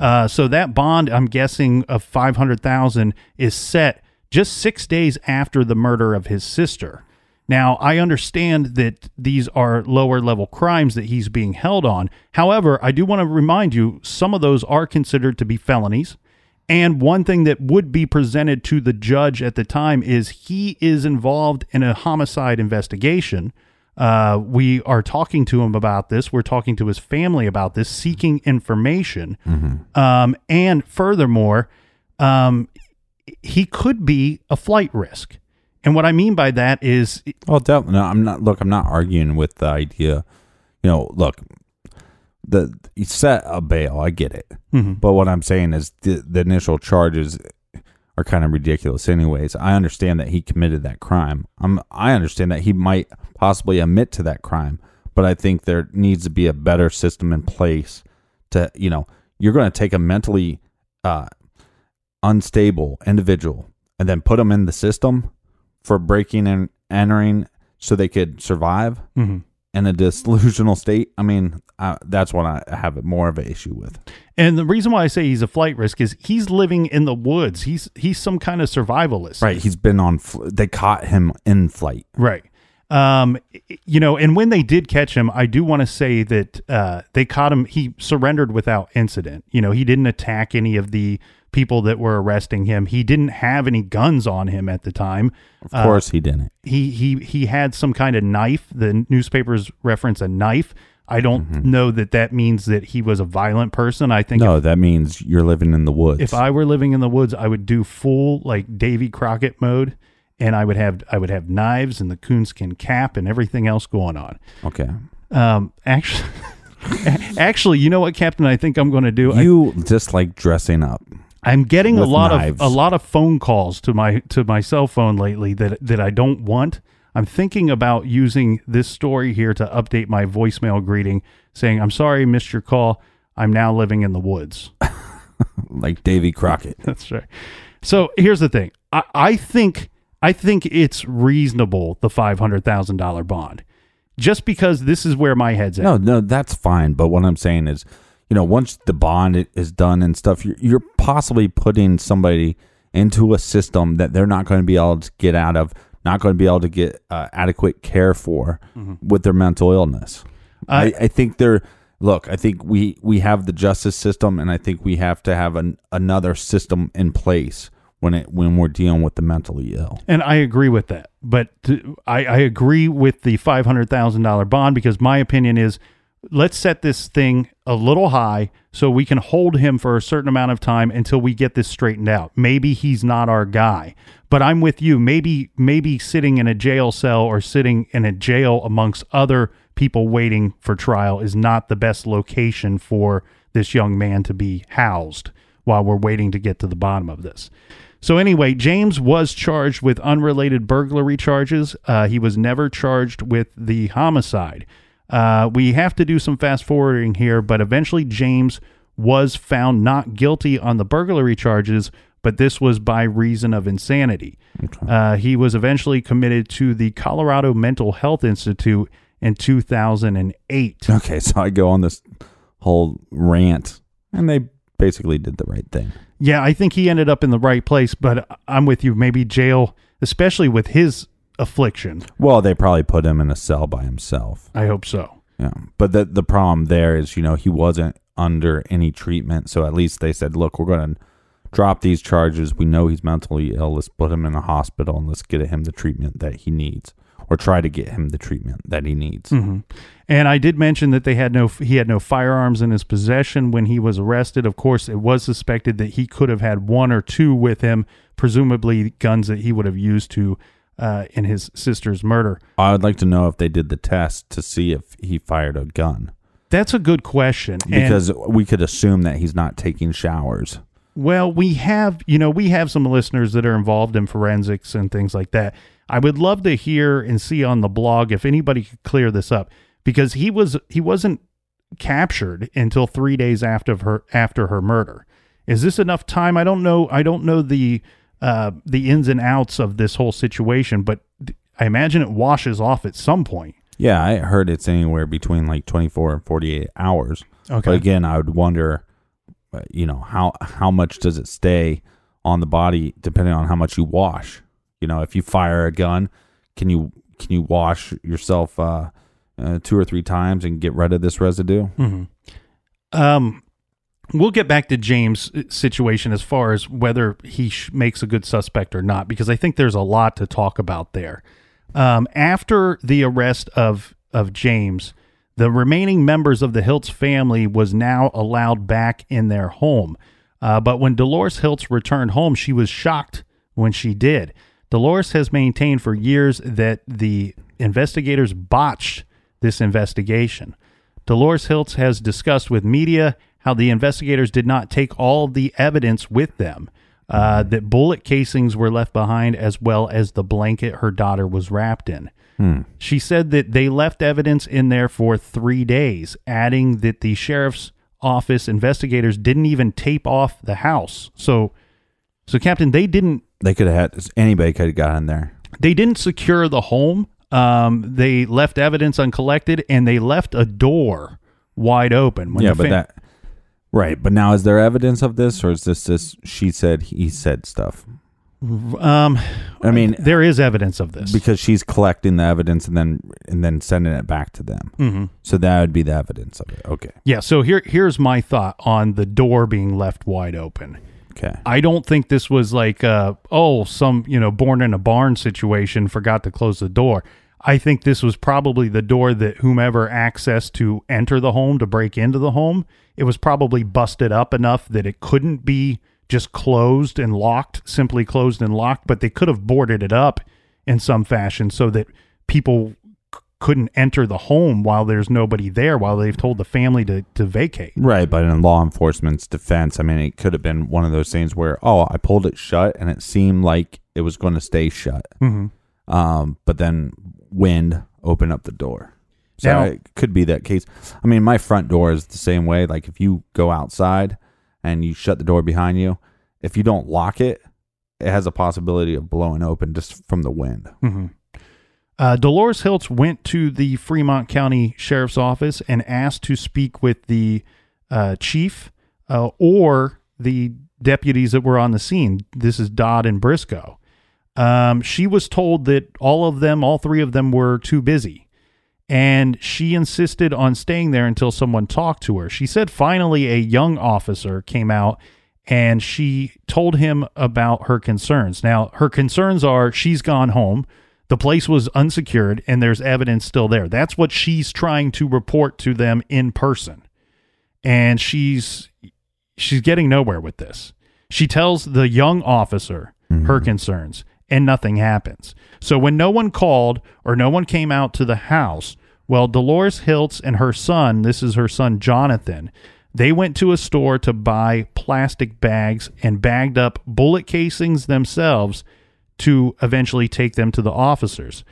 [SPEAKER 1] Uh, so that bond, I'm guessing, of five hundred thousand is set just six days after the murder of his sister. Now, I understand that these are lower level crimes that he's being held on. However, I do want to remind you some of those are considered to be felonies. And one thing that would be presented to the judge at the time is he is involved in a homicide investigation. Uh, we are talking to him about this. We're talking to his family about this, seeking information. Um, and furthermore, um, he could be a flight risk. And what I mean by that is,
[SPEAKER 2] Well, definitely. No, I'm not. Look, I'm not arguing with the idea. You know, look, the you set a bail. I get it, but what I'm saying is the, the initial charges are kind of ridiculous. Anyways, I understand that he committed that crime. I'm. I understand that he might possibly admit to that crime, but I think there needs to be a better system in place to. You know, you're going to take a mentally uh, unstable individual and then put them in the system for breaking and entering so they could survive in a delusional state. I mean, uh, that's what I have more of an issue with.
[SPEAKER 1] and the reason why I say he's a flight risk is he's living in the woods. He's he's some kind of survivalist.
[SPEAKER 2] Right. He's been on, fl- they caught him in flight.
[SPEAKER 1] Right. Um, you know, and when they did catch him, I do want to say that uh, they caught him. He surrendered without incident. You know, he didn't attack any of the people that were arresting him. He didn't have any guns on him at the time.
[SPEAKER 2] Of course, he didn't.
[SPEAKER 1] He he he had some kind of knife. The newspapers reference a knife. I don't know that that means that he was a violent person. I think
[SPEAKER 2] No,
[SPEAKER 1] if,
[SPEAKER 2] that means you're living in the woods.
[SPEAKER 1] if I were living in the woods, I would do full like Davy Crockett mode, and I would have I would have knives and the coonskin cap and everything else going on.
[SPEAKER 2] okay.
[SPEAKER 1] Um, actually, actually, you know what, Captain? I think I'm going to do. I,
[SPEAKER 2] You just like dressing up.
[SPEAKER 1] I'm getting a lot
[SPEAKER 2] knives.
[SPEAKER 1] of a lot of phone calls to my to my cell phone lately that that I don't want. I'm thinking about using this story here to update my voicemail greeting, saying, "I'm sorry, missed your call. I'm now living in the woods."
[SPEAKER 2] Like Davy Crockett.
[SPEAKER 1] That's right. So here's the thing. I, I think I think it's reasonable the five hundred thousand dollar bond, just because this is where my head's at.
[SPEAKER 2] No, no, that's fine. But what I'm saying is, you know, once the bond is done and stuff, you're, you're possibly putting somebody into a system that they're not going to be able to get out of, not going to be able to get uh, adequate care for with their mental illness. I, I think they're look. I think we we have the justice system, and I think we have to have an, another system in place when it when we're dealing with the mentally ill.
[SPEAKER 1] And I agree with that. But to, I, I agree with the five hundred thousand dollar bond because my opinion is let's set this thing a little high so we can hold him for a certain amount of time until we get this straightened out. Maybe he's not our guy. But I'm with you. Maybe maybe sitting in a jail cell or sitting in a jail amongst other people waiting for trial is not the best location for this young man to be housed while we're waiting to get to the bottom of this. So anyway, James was charged with unrelated burglary charges. Uh, he was never charged with the homicide. Uh, we have to do some fast forwarding here, but eventually James was found not guilty on the burglary charges, but this was by reason of insanity. Uh, he was eventually committed to the Colorado Mental Health Institute in 2008.
[SPEAKER 2] Okay, so I go on this whole rant, and they basically did the right thing.
[SPEAKER 1] Yeah, I think he ended up in the right place, but I'm with you. Maybe jail, especially with his affliction.
[SPEAKER 2] Well, they probably put him in a cell by himself.
[SPEAKER 1] I hope so.
[SPEAKER 2] Yeah, but the the problem there is, you know, he wasn't under any treatment, so at least they said, "Look, we're going to drop these charges. We know he's mentally ill. Let's put him in a hospital and let's get him the treatment that he needs, or try to get him the treatment that he needs." Mm-hmm.
[SPEAKER 1] And I did mention that they had no he had no firearms in his possession when he was arrested. Of course, it was suspected that he could have had one or two with him, presumably guns that he would have used to uh, in his sister's murder.
[SPEAKER 2] I would like to know if they did the test to see if he fired a gun,
[SPEAKER 1] That's a good question. And-
[SPEAKER 2] because we could assume that he's not taking showers.
[SPEAKER 1] Well, we have, you know, we have some listeners that are involved in forensics and things like that. I would love to hear and see on the blog if anybody could clear this up because he was he wasn't captured until 3 days after her after her murder. Is this enough time? I don't know. I don't know the uh the ins and outs of this whole situation, but I imagine it washes off at some point.
[SPEAKER 2] Yeah, I heard it's anywhere between like 24 and 48 hours.
[SPEAKER 1] Okay.
[SPEAKER 2] But again, I would wonder, uh, you know, how how much does it stay on the body depending on how much you wash? You know, if you fire a gun, can you can you wash yourself uh, uh, two or three times and get rid of this residue?
[SPEAKER 1] Um, we'll get back to James' situation as far as whether he sh- makes a good suspect or not, because I think there's a lot to talk about there. Um, after the arrest of of James, the remaining members of the Hiltz family was now allowed back in their home. Uh, but when Dolores Hiltz returned home, she was shocked when she did. Dolores has maintained for years that the investigators botched this investigation. Dolores Hiltz has discussed with media how the investigators did not take all the evidence with them, uh, that bullet casings were left behind, as well as the blanket her daughter was wrapped in. She said that they left evidence in there for three days, adding that the sheriff's office investigators didn't even tape off the house. So, so Captain, they didn't
[SPEAKER 2] They could have had anybody could have got in there.
[SPEAKER 1] they didn't secure the home. Um, they left evidence uncollected, and they left a door wide open. When
[SPEAKER 2] yeah, but
[SPEAKER 1] fam-
[SPEAKER 2] that right. But now, is there evidence of this, or is this this she said he said stuff?
[SPEAKER 1] um,
[SPEAKER 2] I mean,
[SPEAKER 1] there is evidence of this.
[SPEAKER 2] because she's collecting the evidence and then and then sending it back to them.
[SPEAKER 1] Mm-hmm.
[SPEAKER 2] So that would be the evidence of it. Okay.
[SPEAKER 1] Yeah, so here here's my thought on the door being left wide open.
[SPEAKER 2] Okay.
[SPEAKER 1] I don't think this was like uh oh some, you know, born in a barn situation forgot to close the door. I think this was probably the door that whomever accessed to enter the home to break into the home, it was probably busted up enough that it couldn't be just closed and locked, simply closed and locked, but they could have boarded it up in some fashion so that people c- couldn't enter the home while there's nobody there while they've told the family to, to vacate.
[SPEAKER 2] Right, but in law enforcement's defense, I mean, it could have been one of those things where, oh, I pulled it shut and it seemed like it was going to stay shut.
[SPEAKER 1] Mm-hmm.
[SPEAKER 2] Um, but then wind open up the door. So
[SPEAKER 1] Now-
[SPEAKER 2] it could be that case. I mean, my front door is the same way. Like if you go outside and you shut the door behind you, if you don't lock it, it has a possibility of blowing open just from the wind.
[SPEAKER 1] Mm-hmm. Uh, Dolores Hiltz went to the Fremont County Sheriff's Office and asked to speak with the uh, chief uh, or the deputies that were on the scene. This is Dodd and Briscoe. Um, she was told that all of them, all three of them, were too busy. And she insisted on staying there until someone talked to her. She said finally a young officer came out and she told him about her concerns. Now, her concerns are she's gone home, the place was unsecured, and there's evidence still there. That's what she's trying to report to them in person. And she's she's getting nowhere with this. She tells the young officer her concerns, and nothing happens. So when no one called or no one came out to the house, well, Dolores Hiltz and her son, this is her son Jonathan, they went to a store to buy plastic bags and bagged up bullet casings themselves to eventually take them to the officers.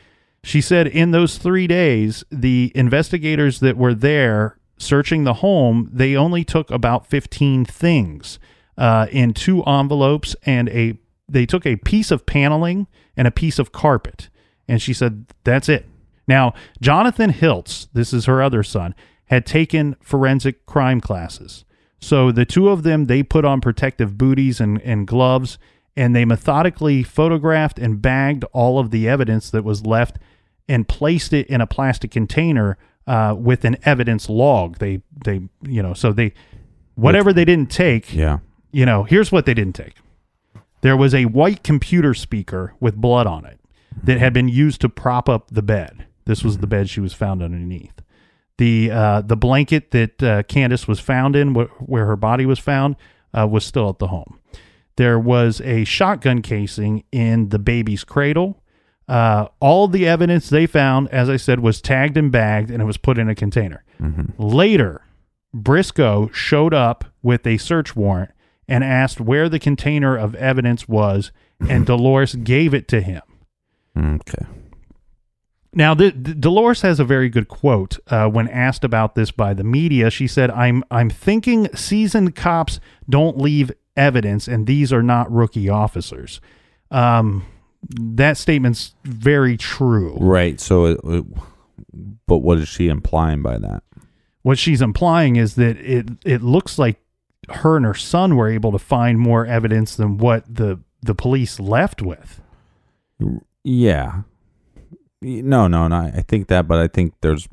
[SPEAKER 1] She said in those three days, the investigators that were there searching the home, they only took about 15 things uh, in two envelopes and a they took a piece of paneling and a piece of carpet. And she said, that's it. Now, Jonathan Hiltz, this is her other son, had taken forensic crime classes. So the two of them, they put on protective booties and, and gloves, and they methodically photographed and bagged all of the evidence that was left and placed it in a plastic container uh, with an evidence log. They, they, you know, so they, whatever they didn't take,
[SPEAKER 2] Yeah.
[SPEAKER 1] you know, here's what they didn't take. There was a white computer speaker with blood on it that had been used to prop up the bed. This was the bed she was found underneath. The uh, the blanket that uh, Candace was found in, wh- where her body was found, uh, was still at the home. There was a shotgun casing in the baby's cradle. Uh, all the evidence they found, as I said, was tagged and bagged, and it was put in a container. Later, Briscoe showed up with a search warrant and asked where the container of evidence was, and Dolores gave it to him.
[SPEAKER 2] Okay.
[SPEAKER 1] Now, the, the- Dolores has a very good quote uh, when asked about this by the media. She said, "I'm I'm thinking seasoned cops don't leave evidence, and these are not rookie officers." Um, that statement's very true.
[SPEAKER 2] Right. So, it, it- but what is she implying by that?
[SPEAKER 1] What she's implying is that it it looks like her and her son were able to find more evidence than what the the police left with.
[SPEAKER 2] Yeah. No, no, no. I think that, but I think there's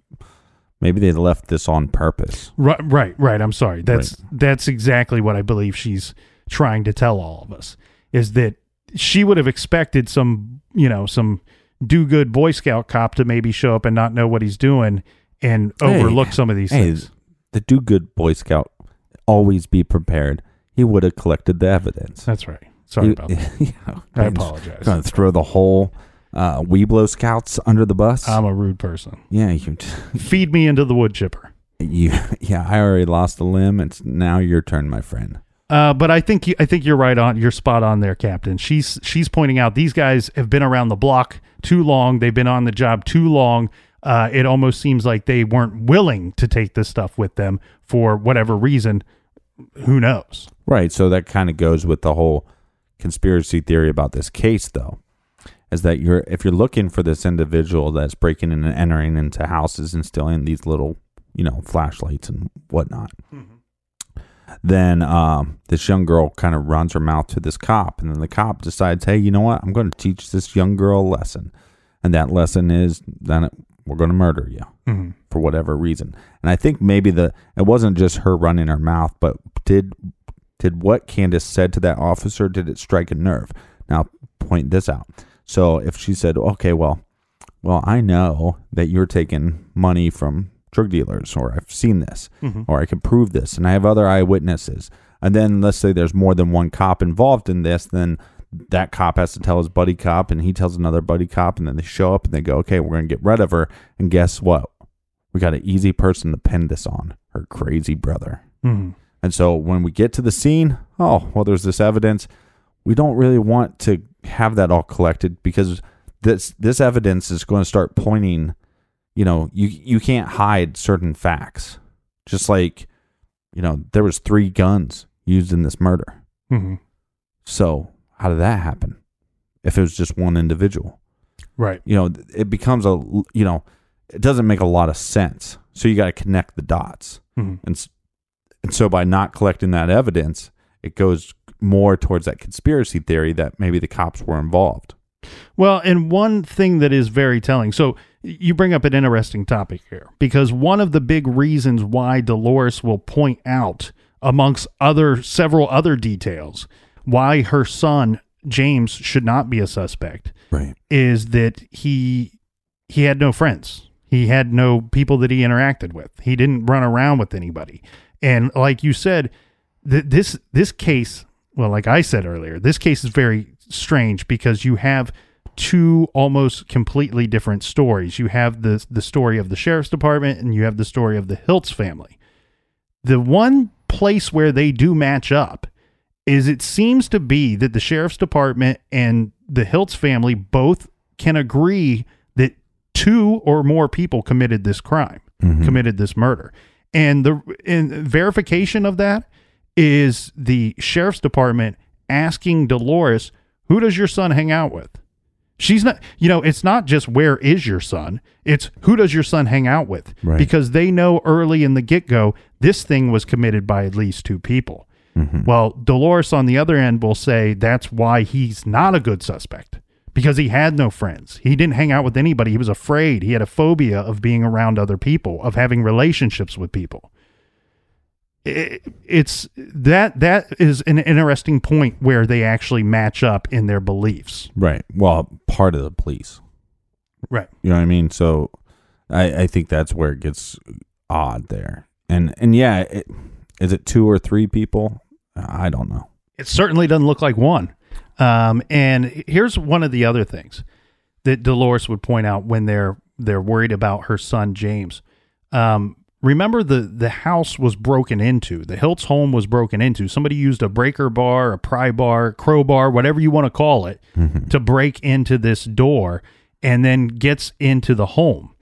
[SPEAKER 2] maybe they left this on purpose.
[SPEAKER 1] Right, right, right. I'm sorry. That's that's exactly what I believe she's trying to tell all of us is that she would have expected some, you know, some do good Boy Scout cop to maybe show up and not know what he's doing and
[SPEAKER 2] Hey,
[SPEAKER 1] overlook some of these
[SPEAKER 2] Hey,
[SPEAKER 1] things.
[SPEAKER 2] the do good Boy Scout always be prepared. He would have collected the evidence.
[SPEAKER 1] That's right. Sorry
[SPEAKER 2] He-
[SPEAKER 1] about that.
[SPEAKER 2] yeah,
[SPEAKER 1] I apologize.
[SPEAKER 2] Gonna throw the whole uh, Webelo Scouts under the bus.
[SPEAKER 1] I'm a rude person.
[SPEAKER 2] yeah, you,
[SPEAKER 1] Feed me into the wood chipper.
[SPEAKER 2] you, yeah. I already lost a limb. It's now your turn, my friend.
[SPEAKER 1] Uh, but I think you, I think you're right on. You're spot on there, Captain. She's she's pointing out these guys have been around the block too long. They've been on the job too long. Uh, it almost seems like they weren't willing to take this stuff with them for whatever reason. Who knows?
[SPEAKER 2] Right. So that kind of goes with the whole conspiracy theory about this case, though, is that you're if you're looking for this individual that's breaking in and entering into houses and stealing these little, you know, flashlights and whatnot, then um, this young girl kind of runs her mouth to this cop, and then the cop decides, hey, you know what? I'm going to teach this young girl a lesson, and that lesson is then it, we're going to murder you
[SPEAKER 1] Mhm.
[SPEAKER 2] for whatever reason. And I think maybe the it wasn't just her running her mouth, but did did what Candace said to that officer did it strike a nerve? Now point this out. So if she said, "Okay, well, well, I know that you're taking money from drug dealers, or I've seen this, or I can prove this, and I have other eyewitnesses," and then let's say there's more than one cop involved in this, then that cop has to tell his buddy cop, and he tells another buddy cop, and then they show up and they go, "Okay, we're gonna get rid of her," and guess what? We got an easy person to pin this on, her crazy brother.
[SPEAKER 1] Mhm.
[SPEAKER 2] And so when we get to the scene, oh, well, there's this evidence. We don't really want to have that all collected because this this evidence is going to start pointing. You know, you you can't hide certain facts. Just like, you know, there was three guns used in this murder.
[SPEAKER 1] Mhm.
[SPEAKER 2] So how did that happen? If it was just one individual,
[SPEAKER 1] Right.
[SPEAKER 2] you know, it becomes a you know, it doesn't make a lot of sense. So you got to connect the dots.
[SPEAKER 1] Mhm.
[SPEAKER 2] And and so by not collecting that evidence, it goes more towards that conspiracy theory that maybe the cops were involved.
[SPEAKER 1] Well, and one thing that is very telling. So you bring up an interesting topic here because one of the big reasons why Dolores will point out amongst other several other details why her son James should not be a suspect
[SPEAKER 2] Right.
[SPEAKER 1] is that he he had no friends. He had no people that he interacted with. He didn't run around with anybody. And like you said, th- this this case, well, like I said earlier, this case is very strange because you have two almost completely different stories. You have the the story of the sheriff's department and you have the story of the Hiltz family. The one place where they do match up is it seems to be that the sheriff's department and the Hiltz family both can agree that two or more people committed this crime, mm-hmm. committed this murder. And the and verification of that is the sheriff's department asking Dolores, "Who does your son hang out with?" She's not, you know, it's not just where is your son, it's who does your son hang out with?
[SPEAKER 2] Right.
[SPEAKER 1] Because they know early in the get go, this thing was committed by at least two people. Mm-hmm. Well, Dolores on the other end will say that's why he's not a good suspect because he had no friends. He didn't hang out with anybody. He was afraid. He had a phobia of being around other people, of having relationships with people. It, it's that that is an interesting point where they actually match up in their beliefs.
[SPEAKER 2] Right. Well, part of the police.
[SPEAKER 1] Right.
[SPEAKER 2] You know what I mean? So I, I think that's where it gets odd there. And and yeah, it, is it two or three people? I don't know.
[SPEAKER 1] It certainly doesn't look like one. Um, and here's one of the other things that Dolores would point out when they're they're worried about her son James. Um, remember the the house was broken into. The Hiltz home was broken into. Somebody used a breaker bar, a pry bar, crowbar, whatever you want to call it, to break into this door, and then gets into the home.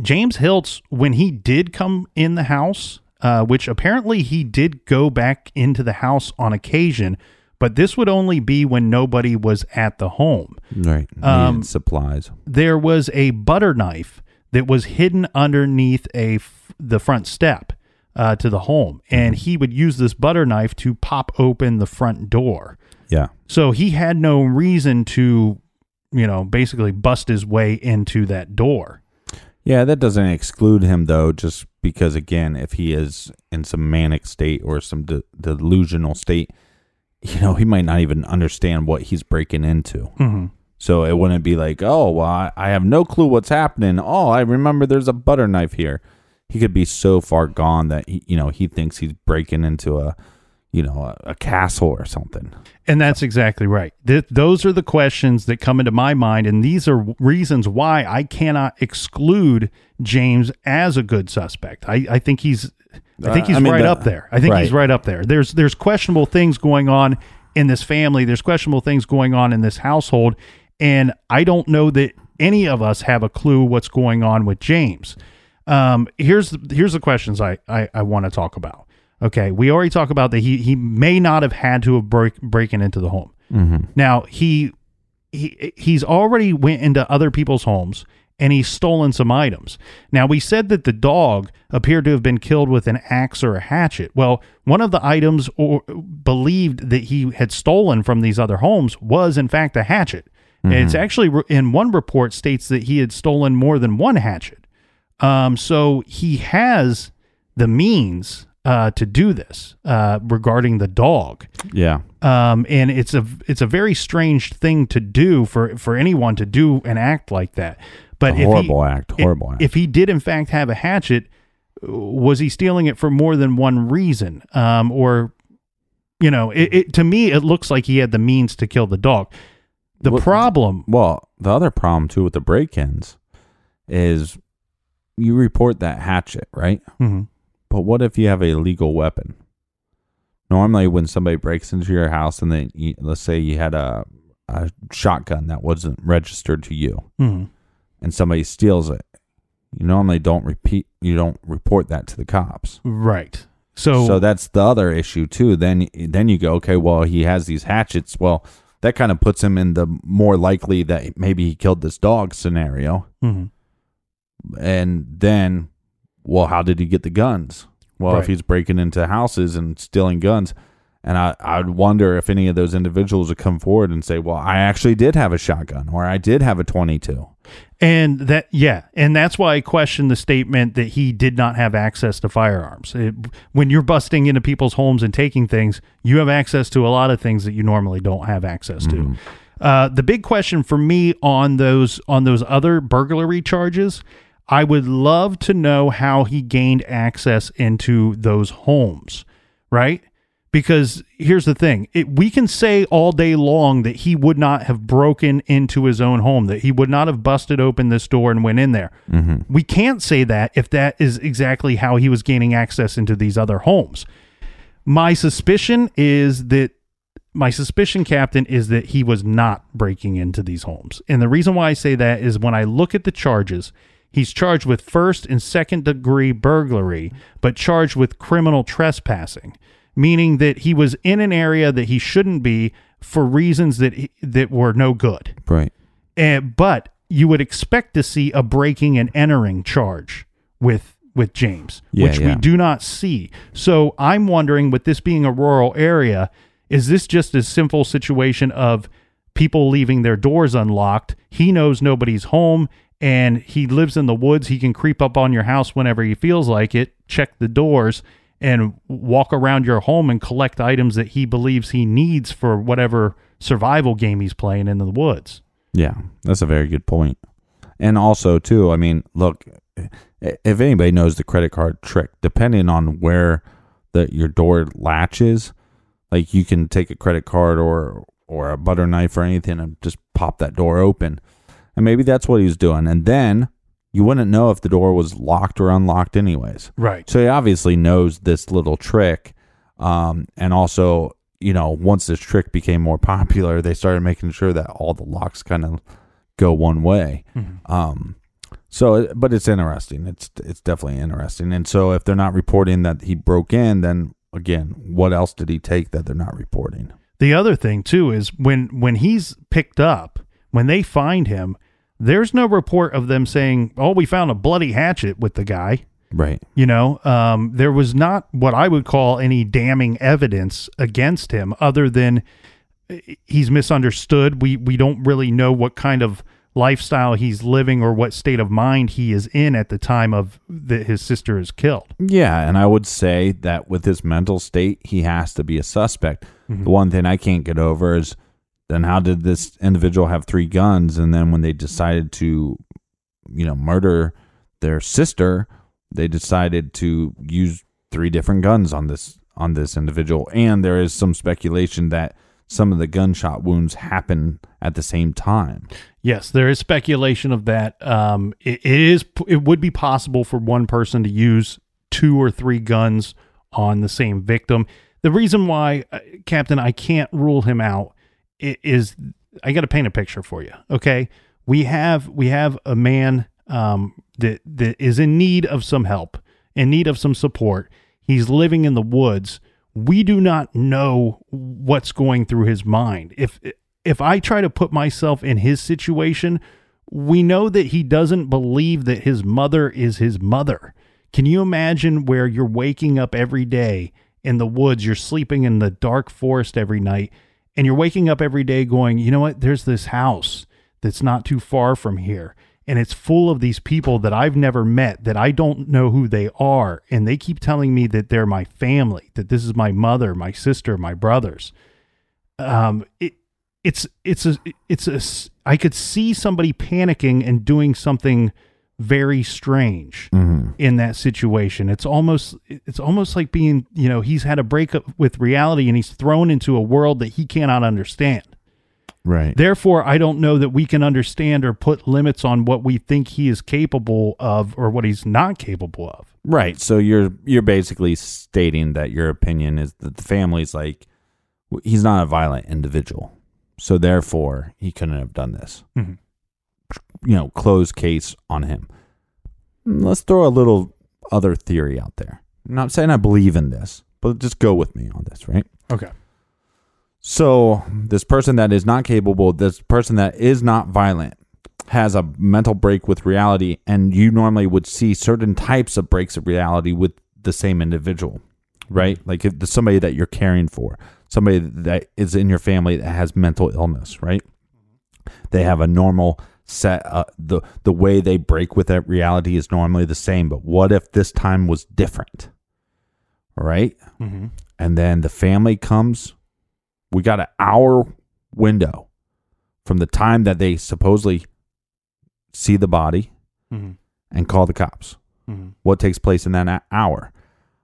[SPEAKER 1] James Hiltz, when he did come in the house, uh, which apparently he did go back into the house on occasion, but this would only be when nobody was at the home.
[SPEAKER 2] Right.
[SPEAKER 1] Um,
[SPEAKER 2] supplies.
[SPEAKER 1] There was a butter knife that was hidden underneath a f- the front step uh, to the home, and he would use this butter knife to pop open the front door.
[SPEAKER 2] Yeah.
[SPEAKER 1] So he had no reason to you know, basically bust his way into that door.
[SPEAKER 2] Yeah, that doesn't exclude him though, just because again, if he is in some manic state or some de- delusional state, you know, he might not even understand what he's breaking into.
[SPEAKER 1] Mm-hmm.
[SPEAKER 2] So it wouldn't be like, oh, well, I, I have no clue what's happening. Oh, I remember there's a butter knife here. He could be so far gone that he, you know he thinks he's breaking into a, you know, a, a castle or something.
[SPEAKER 1] And that's exactly right. Th- those are the questions that come into my mind, and these are reasons why I cannot exclude James as a good suspect. I, I think he's, I think
[SPEAKER 2] Uh,
[SPEAKER 1] he's
[SPEAKER 2] I mean,
[SPEAKER 1] right
[SPEAKER 2] the-
[SPEAKER 1] up there. I think he's
[SPEAKER 2] right.
[SPEAKER 1] right up there. There's there's questionable things going on in this family. There's questionable things going on in this household, and I don't know that any of us have a clue what's going on with James. Um, here's the, here's the questions I I, I want to talk about. Okay, we already talked about that he he may not have had to have break breaking into the home. Now he he he's already went into other people's homes and he's stolen some items. Now we said that the dog appeared to have been killed with an axe or a hatchet. Well, one of the items or believed that he had stolen from these other homes was in fact a hatchet. And It's actually in one report states that he had stolen more than one hatchet. Um, so he has the means uh, to do this uh, regarding the dog
[SPEAKER 2] Yeah.
[SPEAKER 1] um, and it's a it's a very strange thing to do for for anyone to do an act like that. But
[SPEAKER 2] A
[SPEAKER 1] if
[SPEAKER 2] horrible
[SPEAKER 1] he,
[SPEAKER 2] act, horrible
[SPEAKER 1] if,
[SPEAKER 2] act.
[SPEAKER 1] If he did in fact have a hatchet, was he stealing it for more than one reason? Um, or you know, it, it to me it looks like he had the means to kill the dog. The
[SPEAKER 2] What-
[SPEAKER 1] problem,
[SPEAKER 2] Well, the other problem too with the break-ins is you report that hatchet, right?
[SPEAKER 1] Mhm.
[SPEAKER 2] But what if you have a legal weapon? Normally, when somebody breaks into your house and then let's say you had a, a shotgun that wasn't registered to you,
[SPEAKER 1] Mhm.
[SPEAKER 2] and somebody steals it, you normally don't repeat. You don't report that to the cops.
[SPEAKER 1] right? So,
[SPEAKER 2] So that's the other issue too. Then then you go, okay, well he has these hatchets. Well, that kind of puts him in the more likely that maybe he killed this dog scenario.
[SPEAKER 1] Mhm.
[SPEAKER 2] And then, well, how did he get the guns? Well,
[SPEAKER 1] Right.
[SPEAKER 2] if he's breaking into houses and stealing guns, and I I'd wonder if any of those individuals would come forward and say, well, I actually did have a shotgun or I did have a twenty two.
[SPEAKER 1] And that, yeah, and that's why I question the statement that he did not have access to firearms. It, when you're busting into people's homes and taking things, you have access to a lot of things that you normally don't have access to. Uh, the big question for me on those on those other burglary charges, I would love to know how he gained access into those homes, right? Because here's the thing it, we can say all day long that he would not have broken into his own home, that he would not have busted open this door and went in there. Mm-hmm. We can't say that if that is exactly how he was gaining access into these other homes. My suspicion is that my suspicion, Captain, is that he was not breaking into these homes. And the reason why I say that is when I look at the charges, he's charged with first and second degree burglary, but charged with criminal trespassing, meaning that he was in an area that he shouldn't be for reasons that he, that were no good.
[SPEAKER 2] Right.
[SPEAKER 1] And, but you would expect to see a breaking and entering charge with with James,
[SPEAKER 2] Yeah,
[SPEAKER 1] which we do not see. So I'm wondering, with this being a rural area, is this just a simple situation of people leaving their doors unlocked? He knows nobody's home and he lives in the woods. He can creep up on your house whenever he feels like it, check the doors, and walk around your home and collect items that he believes he needs for whatever survival game he's playing in the woods.
[SPEAKER 2] Yeah, that's a very good point. And also, too, I mean, look, if anybody knows the credit card trick, depending on where the your door latches, like you can take a credit card or or a butter knife or anything and just pop that door open. And maybe that's what he was doing. And then you wouldn't know if the door was locked or unlocked anyways.
[SPEAKER 1] Right.
[SPEAKER 2] So he obviously knows this little trick. Um, and also, you know, once this trick became more popular, they started making sure that all the locks kind of go one way. Um, so, but it's interesting. It's it's definitely interesting. And so, if they're not reporting that he broke in, then again, what else did he take that they're not reporting?
[SPEAKER 1] The other thing too is when when he's picked up, when they find him, there's no report of them saying, "Oh, we found a bloody hatchet with the guy."
[SPEAKER 2] Right.
[SPEAKER 1] You know, um, there was not what I would call any damning evidence against him, other than he's misunderstood. We we don't really know what kind of lifestyle he's living or what state of mind he is in at the time of that his sister is killed.
[SPEAKER 2] Yeah, and I would say that with his mental state, he has to be a suspect. The one thing I can't get over is then how did this individual have three guns and then when they decided to you know murder their sister, they decided to use three different guns on this on this individual and there is some speculation that some of the gunshot wounds happen at the same time.
[SPEAKER 1] Yes, there is speculation of that. Um, it, it is it would be possible for one person to use two or three guns on the same victim. The reason why, uh, Captain, I can't rule him out is I got to paint a picture for you. Okay, we have we have a man um, that that is in need of some help, in need of some support. He's living in the woods. We do not know what's going through his mind. If if I try to put myself in his situation, we know that he doesn't believe that his mother is his mother. Can you imagine where you're waking up every day in the woods, you're sleeping in the dark forest every night, and you're waking up every day going, you know what? There's this house that's not too far from here. And it's full of these people that I've never met, that I don't know who they are. And they keep telling me that they're my family, that this is my mother, my sister, my brothers. Um, it, it's, it's a, it's a, I could see somebody panicking and doing something very strange in that situation. It's almost it's almost like being, you know, he's had a breakup with reality and he's thrown into a world that he cannot understand.
[SPEAKER 2] Right.
[SPEAKER 1] Therefore, I don't know that we can understand or put limits on what we think he is capable of or what he's not capable of.
[SPEAKER 2] Right. So you're you're basically stating that your opinion is that the family's like he's not a violent individual. So therefore, he couldn't have done this.
[SPEAKER 1] Mhm.
[SPEAKER 2] You know, closed case on him. Let's throw a little other theory out there. I'm not saying I believe in this, but just go with me on this, right?
[SPEAKER 1] Okay.
[SPEAKER 2] So this person that is not capable, this person that is not violent, has a mental break with reality, and you normally would see certain types of breaks of reality with the same individual, right? Mm-hmm. Like if there's somebody that you're caring for, somebody that is in your family that has mental illness, right? Mm-hmm. They have a normal set. Uh, the the way they break with that reality is normally the same, but what if this time was different? Right?
[SPEAKER 1] Mm-hmm.
[SPEAKER 2] and then the family comes we got an hour window from the time that they supposedly see the body
[SPEAKER 1] Mm-hmm.
[SPEAKER 2] and call the cops
[SPEAKER 1] Mm-hmm.
[SPEAKER 2] what takes place in that hour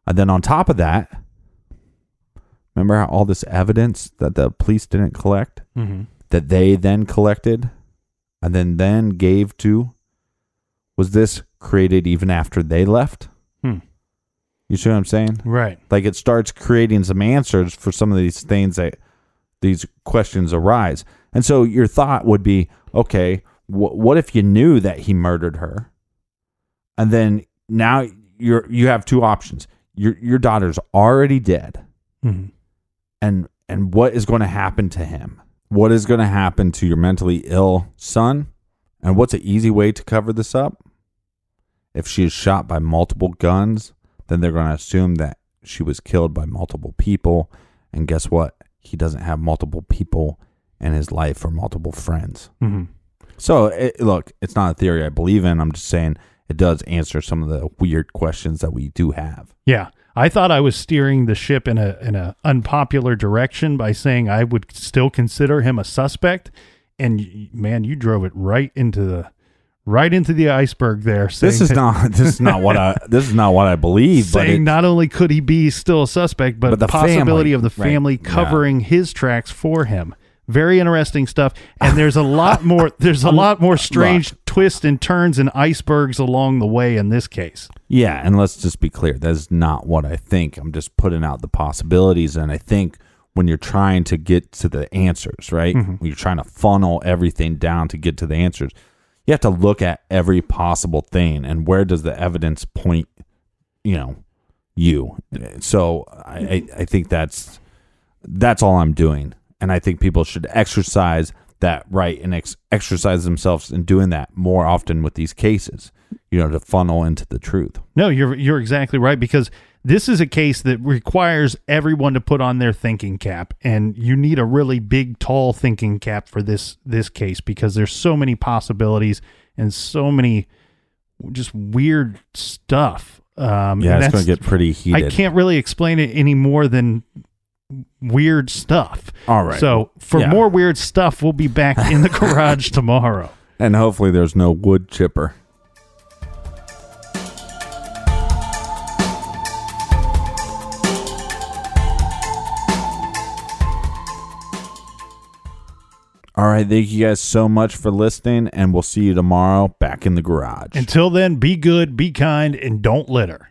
[SPEAKER 2] and then on top of that remember how all this evidence that the police didn't collect
[SPEAKER 1] Mm-hmm.
[SPEAKER 2] that they then collected and then then gave to was this created even after they left?
[SPEAKER 1] Hmm.
[SPEAKER 2] you see what i'm saying?
[SPEAKER 1] Right.
[SPEAKER 2] like it starts creating some answers for some of these things that these questions arise. And so your thought would be okay wh- what if you knew that he murdered her? And then now you're you have two options. Your your daughter's already dead.
[SPEAKER 1] Mm-hmm.
[SPEAKER 2] and and what is going to happen to him what is going to happen to your mentally ill son and what's an easy way to cover this up? If she is shot by multiple guns then they're going to assume that she was killed by multiple people and guess what? He doesn't have multiple people in his life or multiple friends.
[SPEAKER 1] Mm-hmm.
[SPEAKER 2] so it, look it's not a theory i believe in. I'm just saying it does answer some of the weird questions that we do have.
[SPEAKER 1] Yeah. I thought I was steering the ship in a in a unpopular direction by saying I would still consider him a suspect, and man, you drove it right into the right into the iceberg there.
[SPEAKER 2] this is
[SPEAKER 1] that-
[SPEAKER 2] not this is not what i this is not what i believe but
[SPEAKER 1] saying
[SPEAKER 2] it,
[SPEAKER 1] not only could he be still a suspect, but,
[SPEAKER 2] But
[SPEAKER 1] the, possibility
[SPEAKER 2] family,
[SPEAKER 1] of the
[SPEAKER 2] right,
[SPEAKER 1] family
[SPEAKER 2] yeah.
[SPEAKER 1] covering his tracks for him. Very interesting stuff. And there's a lot more there's a lot more strange twists and turns and icebergs along the way in this case.
[SPEAKER 2] Yeah, and let's just be clear. That's not what I think. I'm just putting out the possibilities. And I think when you're trying to get to the answers, right? Mm-hmm. When you're trying to funnel everything down to get to the answers, you have to look at every possible thing and where does the evidence point, you know, you. So I, I, I think that's that's all I'm doing. And I think people should exercise that right and ex- exercise themselves in doing that more often with these cases you know to funnel into the truth.
[SPEAKER 1] No, you're you're exactly right because this is a case that requires everyone to put on their thinking cap and you need a really big tall thinking cap for this this case because there's so many possibilities and so many just weird stuff. Um,
[SPEAKER 2] Yeah, it's going to get pretty heated.
[SPEAKER 1] I can't really explain it any more than weird stuff.
[SPEAKER 2] All right.
[SPEAKER 1] So for
[SPEAKER 2] Yeah.
[SPEAKER 1] more weird stuff, we'll be back in the garage tomorrow.
[SPEAKER 2] and hopefully there's no wood chipper. All right, thank you guys so much for listening, and we'll see you tomorrow back in the garage.
[SPEAKER 1] Until then, be good, be kind, and don't litter.